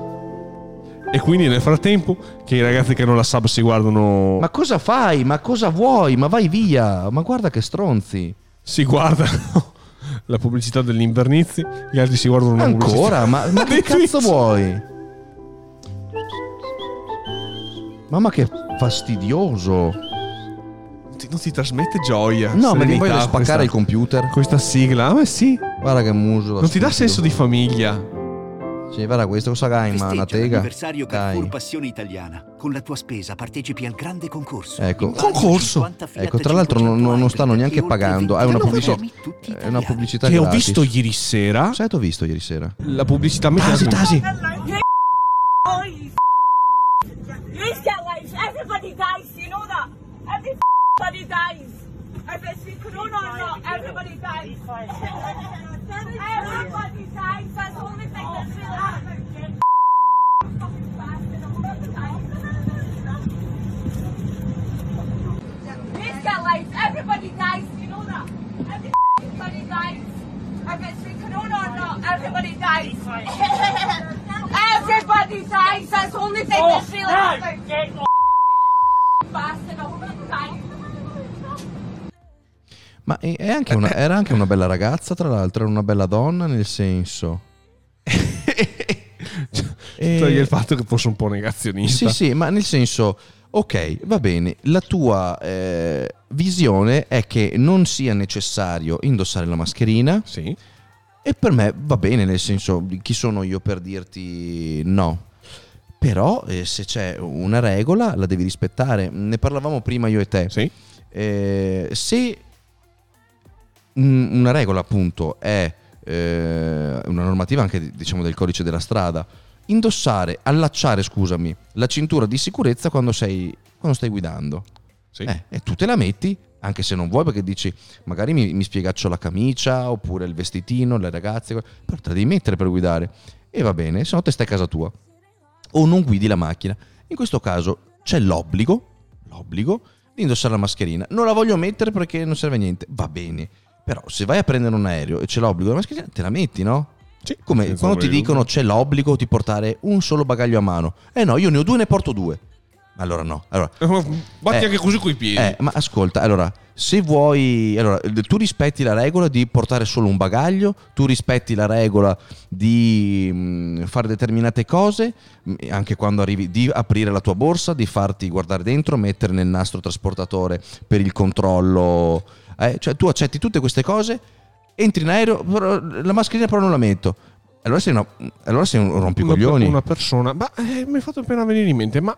E quindi nel frattempo, che i ragazzi che hanno la sub si guardano, ma cosa fai? Ma cosa vuoi? Ma vai via. Ma guarda che stronzi. si guardano la pubblicità dell'Invernizi, gli altri si guardano Ancora? Ma, ma che cazzo vuoi? Mamma che fastidioso. Non ti, non ti trasmette gioia. No, ma serenità, voglio spaccare questa, il computer. Questa sigla, ah, ma sì, Guarda che muso. non ti dà senso di famiglia. Sì, guarda questo, cosa hai in mano? Tega? l'anniversario Carrefour Dai. Passione Italiana. Con la tua spesa partecipi al grande concorso. Ecco. Concorso? 50 Fiat Ecco, tra l'altro non, non- stanno 500 neanche pagando. 20 È una pubblicità. È una pubblicità Che ho gratis. visto ieri sera. Sai, t'ho visto ieri sera. La pubblicità mi Tasi, Tasi. Everybody dies. You know that. Everybody dies. If it's been corona or not, everybody dies. everybody dies. That's the only thing that's really happening. Fucking bastard. I'm gonna die. This get life. Everybody dies. You know that. Everybody dies. If it's corona or not, everybody dies. everybody dies. That's the only thing that's really oh, happening. Gonna die. Ma anche una- era anche una bella ragazza, tra l'altro, era una bella donna, nel senso. E- Toglie il fatto che fosse un po' negazionista. Sì, sì, ma nel senso, ok, va bene, la tua eh, visione è che non sia necessario indossare la mascherina Sì. e per me va bene, nel senso, chi sono io per dirti no? Però eh, se c'è una regola la devi rispettare. Ne parlavamo prima io e te. Sì. Eh, se un- una regola appunto è eh, una normativa anche diciamo del codice della strada indossare allacciare scusami la cintura di sicurezza quando sei quando stai guidando Sì. Eh, e tu te la metti anche se non vuoi perché dici magari mi, mi spiegaccio la camicia oppure il vestitino le ragazze però te la devi mettere per guidare e va bene se no te stai a casa tua o non guidi la macchina. In questo caso c'è l'obbligo l'obbligo di indossare la mascherina. Non la voglio mettere perché non serve a niente. Va bene. Però se vai a prendere un aereo e c'è l'obbligo della mascherina te la metti no? Sì. come quando ti dicono c'è l'obbligo di portare un solo bagaglio a mano. Eh no io ne ho due ne porto due allora no allora dubbio. Batti Eh, anche così coi piedi. eh, ma ascolta, allora, se vuoi, allora, tu rispetti la regola di portare solo un bagaglio, tu rispetti la regola di mh, fare determinate cose, mh, anche quando arrivi, di aprire la tua borsa, di farti guardare dentro, mettere nel nastro trasportatore per il controllo, eh, cioè tu accetti tutte queste cose, entri in aereo, la mascherina però non la metto. Allora sei, una, allora sei un una, rompicoglioni. una persona. Ma eh, mi è fatto appena venire in mente, ma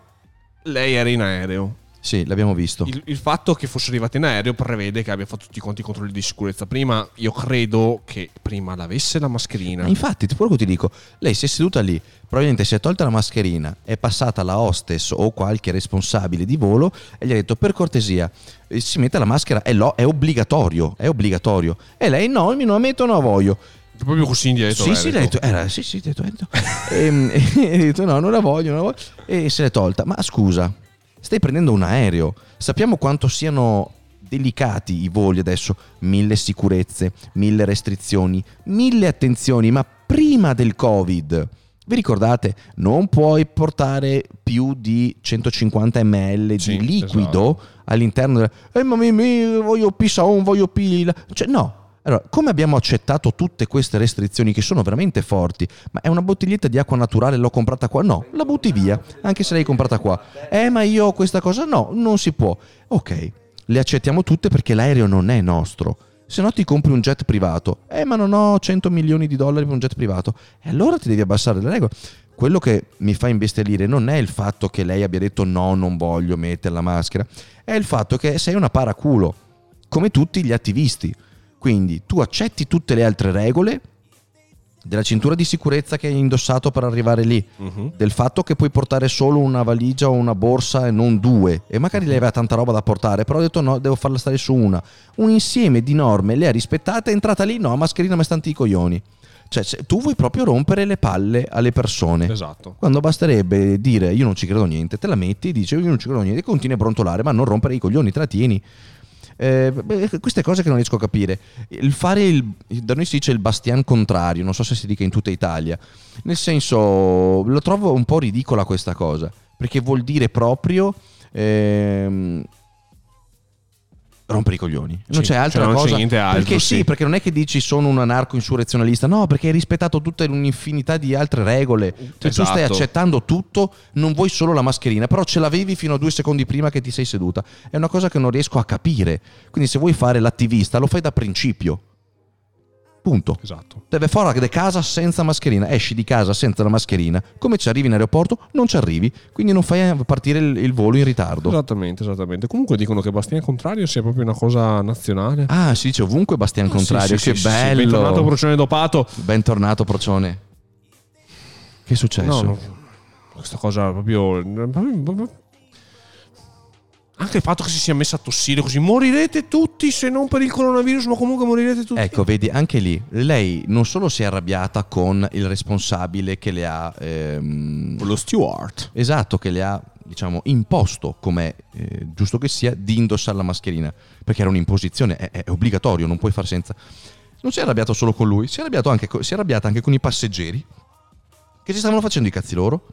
lei era in aereo. Sì, l'abbiamo visto. Il, il fatto che fosse arrivata in aereo prevede che abbia fatto tutti quanti i controlli di sicurezza. Prima, io credo che prima l'avesse la mascherina. Ma infatti, ti- quello che ti dico, lei si è seduta lì, probabilmente si è tolta la mascherina, è passata la hostess o qualche responsabile di volo e gli ha detto per cortesia, eh, si metta la maschera, è, lo- è obbligatorio, è obbligatorio. E lei no, mi non la metto, non la voglio. Proprio così indietro. sì, eh, sì, detto. ha detto, era, sì, sì, detto, detto. Ehm, e, ha detto no, non la voglio, non la voglio. E se l'è tolta. Ma scusa, Stai prendendo un aereo. Sappiamo quanto siano delicati i voli adesso. Mille sicurezze, mille restrizioni, mille attenzioni, ma prima del Covid. Vi ricordate? Non puoi portare più di 150 ml di Sì, liquido esatto. all'interno del... Eh, ma mi, mi- voglio pisson, voglio pila. Cioè, no. Allora, come abbiamo accettato tutte queste restrizioni che sono veramente forti, ma è una bottiglietta di acqua naturale, l'ho comprata qua? No, la butti via, anche se l'hai comprata qua. Eh, ma io ho questa cosa? No, non si può. Ok, le accettiamo tutte perché l'aereo non è nostro. Se no ti compri un jet privato. Eh, ma non ho 100 milioni di dollari per un jet privato. E allora ti devi abbassare le regole. Quello che mi fa imbestialire non è il fatto che lei abbia detto no, non voglio mettere la maschera, è il fatto che sei una paraculo, come tutti gli attivisti. Quindi tu accetti tutte le altre regole della cintura di sicurezza che hai indossato per arrivare lì, Mhm. del fatto che puoi portare solo una valigia o una borsa e non due, e magari lei aveva tanta roba da portare, però ha detto no, devo farla stare su una. Un insieme di norme le ha rispettate, è entrata lì, no, mascherina mi stanti i coglioni. Cioè, tu vuoi proprio rompere le palle alle persone. Esatto. Quando basterebbe dire io non ci credo niente, te la metti e dici io non ci credo niente, e continui a brontolare, ma non rompere i coglioni, te la tieni. Eh, beh, queste cose che non riesco a capire. Il fare il. Da noi si dice il bastian contrario, non so se si dica in tutta Italia. Nel senso, lo trovo un po' ridicola questa cosa. Perché vuol dire proprio. ehm, rompere i coglioni. Non Sì, c'è altra cioè non c'è cosa. niente altro, perché sì, sì. perché non è che dici sono un anarco-insurrezionalista, no, perché hai rispettato tutta un'infinità di altre regole. Cioè, tu stai Esatto. accettando tutto, non vuoi solo la mascherina, però ce l'avevi fino a due secondi prima che ti sei seduta. È una cosa che non riesco a capire. Quindi se vuoi fare l'attivista, lo fai da principio. Punto. Esatto. Deve fuori da casa senza mascherina, esci di casa senza la mascherina. Come ci arrivi in aeroporto? Non ci arrivi, quindi non fai partire il, il volo in ritardo. Esattamente, esattamente. Comunque dicono che Bastian Contrario sia proprio una cosa nazionale. Ah, si dice ovunque Bastian Contrario, Sì, sì, che sì, sì, bello. bentornato Procione dopato. Bentornato, Procione. Che è successo? No, no, questa cosa proprio- Anche il fatto che si sia messa a tossire così, morirete tutti se non per il coronavirus, ma comunque morirete tutti. Ecco, vedi, anche lì lei non solo si è arrabbiata con il responsabile che le ha... ehm, Lo steward. esatto, che le ha, diciamo, imposto, come eh, giusto che sia, di indossare la mascherina. Perché era un'imposizione, è, è obbligatorio, non puoi far senza. Non si è arrabbiato solo con lui, si è, anche si è arrabbiata anche con i passeggeri che si stavano facendo i cazzi loro,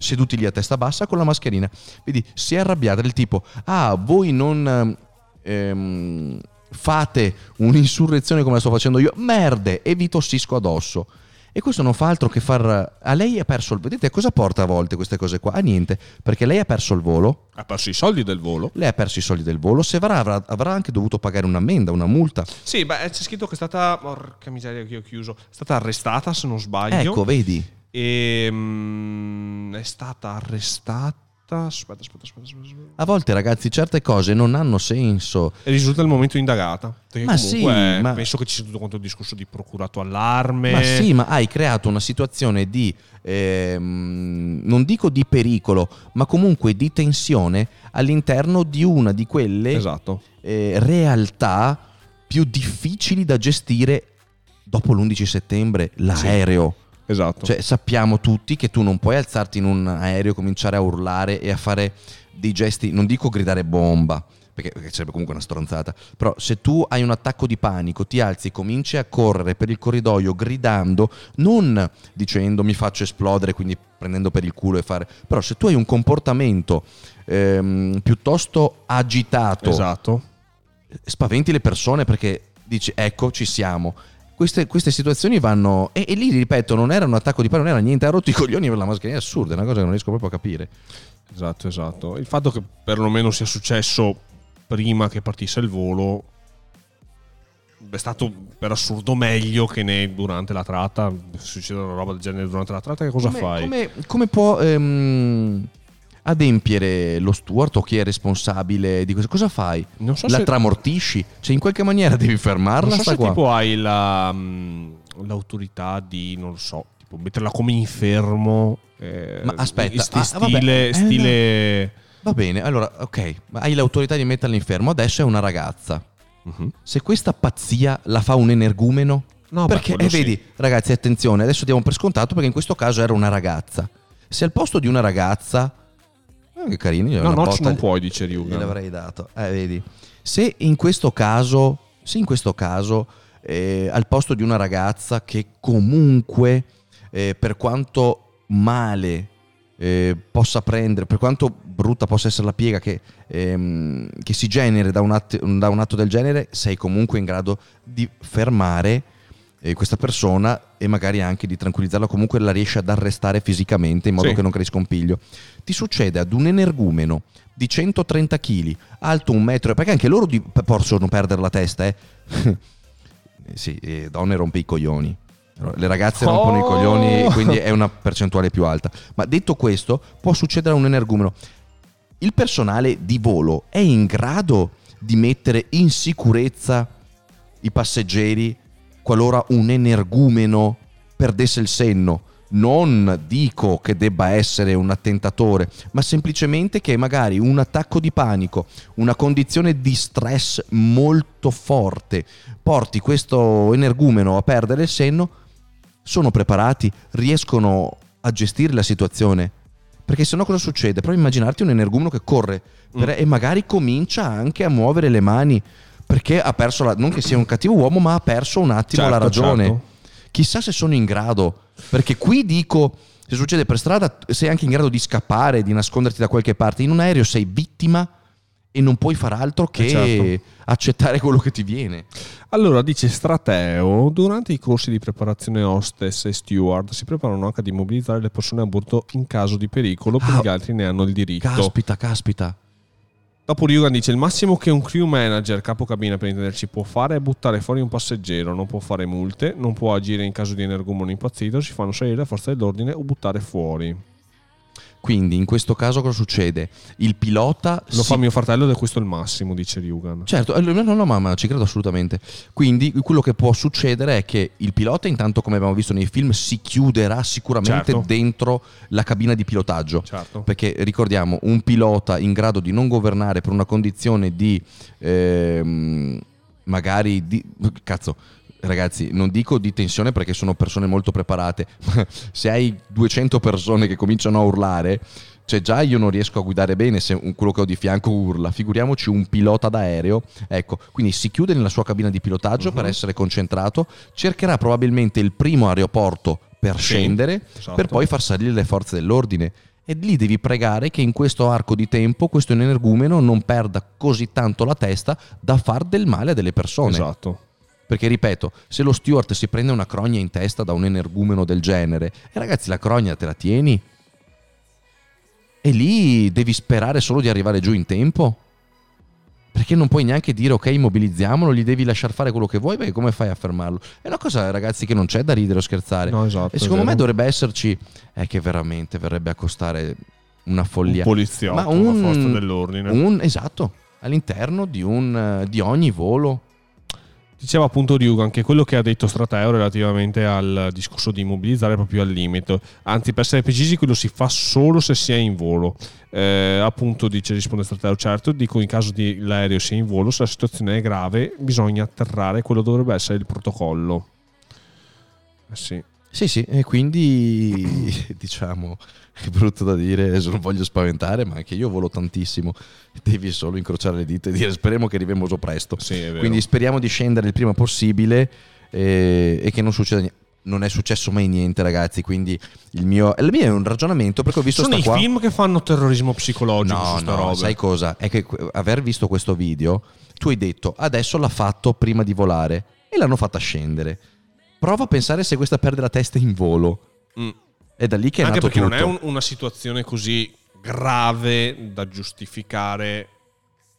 seduti lì a testa bassa con la mascherina. Vedi, si è arrabbiata del tipo, ah, voi non ehm, fate un'insurrezione come la sto facendo io, merde, e vi tossisco addosso. E questo non fa altro che far... A lei ha perso il... Vedete cosa porta a volte queste cose qua? A niente, perché lei ha perso il volo, Ha perso i soldi del volo. lei ha perso i soldi del volo, se avrà, avrà, avrà anche dovuto pagare un'ammenda, una multa. Sì, beh, c'è scritto che è stata. Porca miseria, che ho chiuso. È stata arrestata, se non sbaglio. Ecco, vedi? E. mm, è stata arrestata. Aspetta, aspetta, aspetta. aspetta, aspetta. A volte ragazzi certe cose non hanno senso. E risulta il momento indagata. Ma sì, ma- penso che ci sia tutto quanto il discorso di procurato allarme. Ma sì, ma hai creato una situazione di, ehm, non dico di pericolo, ma comunque di tensione all'interno di una di quelle Esatto. eh, realtà più difficili da gestire dopo l'11 settembre, l'aereo. Esatto. Cioè sappiamo tutti che tu non puoi alzarti in un aereo, cominciare a urlare e a fare dei gesti, non dico gridare bomba, perché, perché sarebbe comunque una stronzata, però se tu hai un attacco di panico, ti alzi e cominci a correre per il corridoio gridando, non dicendo mi faccio esplodere, quindi prendendo per il culo e fare, però se tu hai un comportamento ehm, piuttosto agitato, esatto. spaventi le persone perché dici ecco ci siamo. Queste, queste situazioni vanno. E, e lì ripeto, non era un attacco di panico, non era niente, ha rotto i coglioni per la mascherina. È assurda, è una cosa che non riesco proprio a capire. Esatto, esatto. Il fatto che perlomeno sia successo prima che partisse il volo è stato per assurdo meglio che ne durante la tratta. Se succede una roba del genere durante la tratta, che cosa come, fai? Come, come può ehm, adempiere lo steward o chi è responsabile di questo? Cosa fai? So la se- tramortisci? Cioè, in qualche maniera devi fermarla. Non so se qua. tipo hai la, mh, l'autorità di, non lo so, tipo metterla come infermo. eh, Ma aspetta, in sti- ah, stile, eh, stile... Va bene, allora, ok, hai l'autorità di metterla in fermo. Adesso è una ragazza. Mhm. Se questa pazzia la fa un energumeno, No, beh, perché quello eh, sì. vedi, ragazzi, attenzione, adesso diamo per scontato perché in questo caso era una ragazza. Se al posto di una ragazza, che carini. No, no, non puoi, dice Ryuga. Gliel'avrei dato. Eh, vedi. Se in questo caso, se in questo caso, eh, al posto di una ragazza che comunque, eh, per quanto male eh, possa prendere, per quanto brutta possa essere la piega che, ehm, che si generi da un, atto, da un atto del genere, sei comunque in grado di fermare eh, questa persona e magari anche di tranquillizzarla, comunque la riesci ad arrestare fisicamente in modo Sì. che non crei scompiglio. Ti succede ad un energumeno di 130 kg, alto un metro, perché anche loro di- possono perdere la testa, eh. Sì, eh, donne rompe i coglioni. Le ragazze rompono i Oh! coglioni, quindi è una percentuale più alta. Ma detto questo, può succedere a un energumeno. Il personale di volo è in grado di mettere in sicurezza i passeggeri qualora un energumeno perdesse il senno. Non dico che debba essere un attentatore, ma semplicemente che magari un attacco di panico, una condizione di stress molto forte porti questo energumeno a perdere il senno, sono preparati, riescono a gestire la situazione. Perché sennò cosa succede? Prova a immaginarti un energumeno che corre per- e magari comincia anche a muovere le mani perché ha perso la, non che sia un cattivo uomo, ma ha perso un attimo la Certo, ragione. certo. Chissà se sono in grado, perché qui dico, se succede per strada, sei anche in grado di scappare, di nasconderti da qualche parte. In un aereo sei vittima e non puoi far altro che Eh, certo. accettare quello che ti viene. Allora, dice Strateo, durante i corsi di preparazione hostess e steward si preparano anche ad immobilizzare le persone a bordo in caso di pericolo, perché Ah, gli altri ne hanno il diritto. Caspita, caspita. Dopo Ryugan dice il massimo che un crew manager, capocabina per intenderci, può fare è buttare fuori un passeggero, non può fare multe, non può agire in caso di energumeno impazzito, si fanno salire la forza dell'ordine o buttare fuori. Quindi in questo caso cosa succede? Il pilota Lo si- fa mio fratello ed è questo il massimo, dice Ryugan. Certo, eh, no, no, no, mamma, ci credo assolutamente. Quindi quello che può succedere è che il pilota, intanto come abbiamo visto nei film, si chiuderà sicuramente Certo. dentro la cabina di pilotaggio. Certo. Perché ricordiamo, un pilota in grado di non governare per una condizione di ehm, magari di cazzo. Ragazzi, non dico di tensione perché sono persone molto preparate, ma se hai 200 persone che cominciano a urlare, cioè già io non riesco a guidare bene se quello che ho di fianco urla, figuriamoci un pilota d'aereo. Ecco, quindi si chiude nella sua cabina di pilotaggio per essere concentrato, cercherà probabilmente il primo aeroporto per Sì, scendere, esatto. per poi far salire le forze dell'ordine. E lì devi pregare che in questo arco di tempo questo energumeno non perda così tanto la testa da far del male a delle persone. Esatto. Perché ripeto, se lo steward si prende una crogna in testa da un energumeno del genere, e ragazzi la crogna te la tieni? E lì devi sperare solo di arrivare giù in tempo? Perché non puoi neanche dire ok, immobilizziamolo, gli devi lasciar fare quello che vuoi, perché come fai a fermarlo? È una cosa, ragazzi, che non c'è da ridere o scherzare. No, esatto. e secondo me dovrebbe esserci, è che veramente verrebbe a costare una un follia. poliziotto, Ma una un- forza dell'ordine. Un, esatto, all'interno di, un, di ogni volo. Diceva appunto Ryugan che quello che ha detto Strateo relativamente al discorso di immobilizzare proprio al limite. Anzi, per essere precisi, quello si fa solo se si è in volo. Eh, appunto, dice, risponde Strateo, certo, dico in caso di l'aereo sia in volo, se la situazione è grave, bisogna atterrare, quello dovrebbe essere il protocollo. Eh sì. Sì, sì, e quindi diciamo, è brutto da dire, non voglio spaventare, ma anche io volo tantissimo. Devi solo incrociare le dita e dire speriamo che arriviamo presto. Sì. Quindi speriamo di scendere il prima possibile eh, e che non succeda niente. Non è successo mai niente, ragazzi. Quindi il mio, il mio è un ragionamento perché ho visto Sono sta i qua. film che fanno terrorismo psicologico No, su no, roba. sai cosa? È che aver visto questo video, tu hai detto adesso l'ha fatto prima di volare e l'hanno fatta scendere. Prova a pensare se questa perde la testa in volo. Mm. È da lì che è Anche nato perché non è tutto. un- una situazione così grave da giustificare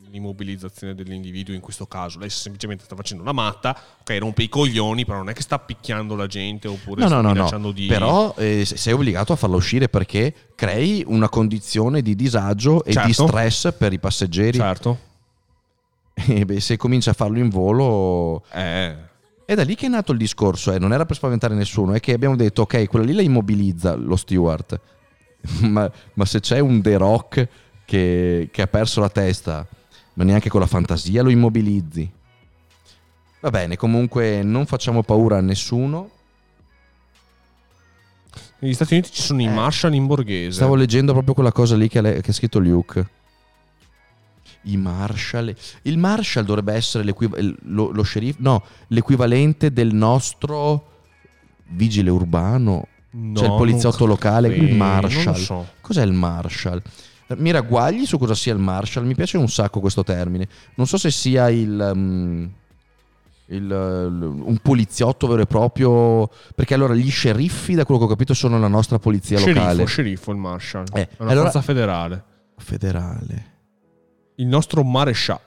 l'immobilizzazione dell'individuo in questo caso. Lei semplicemente sta facendo una matta, ok, rompe i coglioni, però non è che sta picchiando la gente oppure No, sta no, no, di... Però eh, se- sei obbligato a farla uscire perché crei una condizione di disagio e di Certo. stress per i passeggeri. Certo. E beh, se cominci a farlo in volo, Eh, È da lì che è nato il discorso, eh, non era per spaventare nessuno, è che abbiamo detto ok, quella lì la immobilizza lo steward, ma, ma se c'è un The Rock che, che ha perso la testa, ma neanche con la fantasia lo immobilizzi. Va bene, comunque non facciamo paura a nessuno. Negli Stati Uniti ci sono i Eh. Marshall in borghese. Stavo leggendo proprio quella cosa lì che ha scritto Luke. I Marshall. Il Marshall dovrebbe essere il- lo, lo sceriffo. No, l'equivalente del nostro vigile urbano. No, C'è il poliziotto locale, il credo, Marshall. Non lo so. Cos'è il Marshall? Mi ragguagli su cosa sia il Marshall. Mi piace un sacco questo termine. Non so se sia il. um, il, un poliziotto vero e proprio. Perché allora gli sceriffi, da quello che ho capito, sono la nostra polizia Sceriffo, locale. sceriffo il Marshall. Eh, È una allora- forza federale. Federale. Il nostro marescià.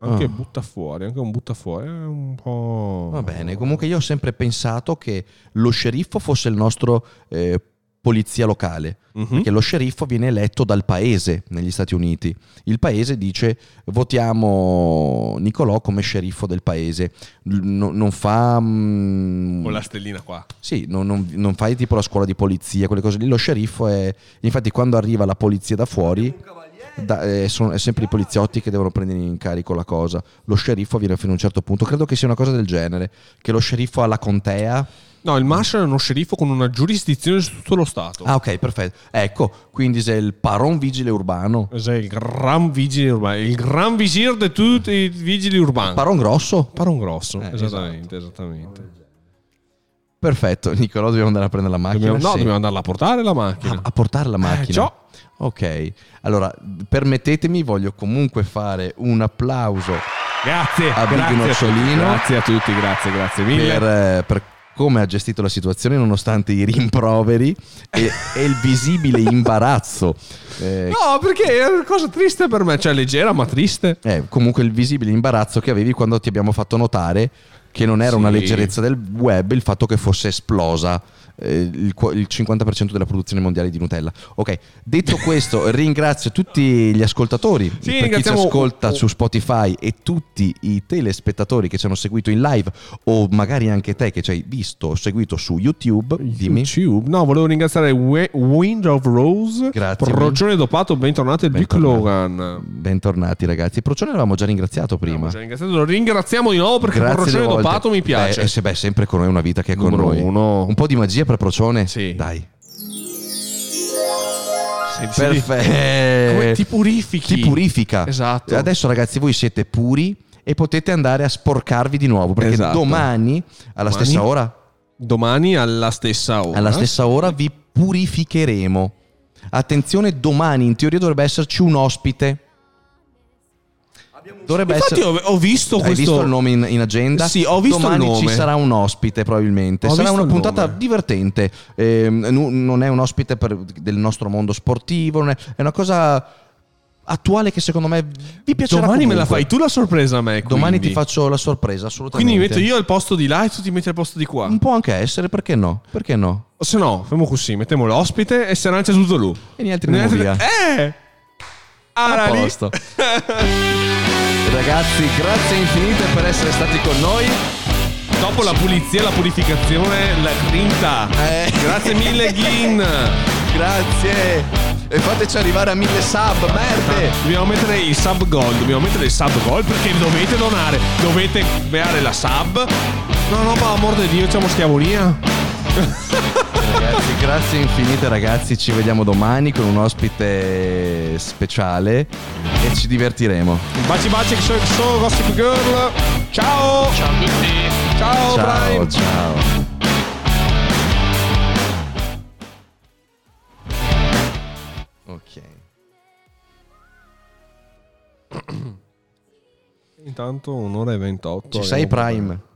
Anche Ah. butta fuori, anche un butta fuori. È un po'. Va bene, comunque io ho sempre pensato che lo sceriffo fosse il nostro eh, polizia locale, Mhm. perché lo sceriffo viene eletto dal paese negli Stati Uniti. Il paese dice votiamo Nicolò come sceriffo del paese. No- non fa... mm, Con la stellina qua. Sì, non, non- non fai tipo la scuola di polizia, quelle cose lì. Lo sceriffo è... Infatti quando arriva la polizia da fuori... da- eh, sono, è sempre i poliziotti che devono prendere in carico la cosa. Lo sceriffo viene fino a un certo punto. Credo che sia una cosa del genere. Che lo sceriffo ha la contea. No, il Marshall è uno sceriffo con una giurisdizione su tutto lo Stato. Ah, ok, perfetto. Ecco, quindi sei il paron vigile urbano. Sei il gran vigile urbano. Il gran visir di tutti i vigili urbani. Paron grosso? Paron grosso. Eh, esattamente, esattamente. Perfetto, Nicolò, dobbiamo andare a prendere la macchina. Dobbiamo, no, Sì. dobbiamo andarla a portare la macchina. a, a portare la macchina. Eh, già. Ok, allora permettetemi, voglio comunque fare un applauso Grazie, a Big Nocciolino. grazie a tutti, grazie, grazie mille. per, eh, per come ha gestito la situazione nonostante i rimproveri e, e il visibile imbarazzo. Eh, No, perché è una cosa triste per me, cioè leggera ma triste. eh, comunque il visibile imbarazzo che avevi quando ti abbiamo fatto notare che non era una Sì. leggerezza del web il fatto che fosse esplosa eh, il, qu- il 50% della produzione mondiale di Nutella. Ok, detto questo, ringrazio tutti gli ascoltatori per chi ci ascolta su Spotify e tutti i telespettatori che ci hanno seguito in live o magari anche te che ci hai visto o seguito su YouTube. Dimmi. YouTube. No, volevo ringraziare We- Wind of Rose. Grazie, Procione dopato, bentornato e Bentornati. Logan. Bentornati ragazzi. Procione l'avevamo già ringraziato prima. Già ringraziato, Lo ringraziamo di nuovo perché Procione delle dopato mi piace. Beh, se- beh, sempre con noi una vita che è con Numero noi. uno. Un po' di magia per Procione? Sì. Dai. Perfetto. Come ti purifichi. Ti purifica. Esatto. Adesso ragazzi voi siete puri e potete andare a sporcarvi di nuovo perché Esatto. domani alla Domani? stessa ora Domani alla stessa ora. alla stessa ora vi purificheremo. Attenzione, domani in teoria dovrebbe esserci un ospite. Dovrebbe Infatti essere ho, ho visto Hai questo. visto il nome in, in agenda? Sì, ho visto il Domani nome. ci sarà un ospite probabilmente. Ho sarà una il puntata nome. divertente. Nu- non è un ospite per- del nostro mondo sportivo, non è, è una cosa attuale che secondo me vi piacerà Domani me la comunque. fai tu la sorpresa a me. Domani quindi. ti faccio la sorpresa, assolutamente. Quindi mi metto io al posto di là e tu ti metti al posto di qua. Un po' anche essere, perché no? Perché no? O se no, facciamo così, mettiamo l'ospite e se lancia tutto lui. E gli altri andiamo via. Eh! A Ah, lì. posto. Ragazzi, grazie infinite per essere stati con noi. Dopo la pulizia, la purificazione, la grinta. Eh. Grazie mille, Gin. Grazie. E fateci arrivare a mille sub, merde. Dobbiamo mettere il sub goal, dobbiamo mettere il sub goal perché dovete donare, dovete beare la sub. No, no, per amor di Dio, facciamo schiavonia. Ragazzi, grazie infinite ragazzi, ci vediamo domani con un ospite speciale e ci divertiremo. Baci baci, XOXO, Gossip Girl. Ciao. Ciao a tutti. Ciao, ciao, Brian. ciao. Ok. Intanto un'ora e 28. Ci sei Prime?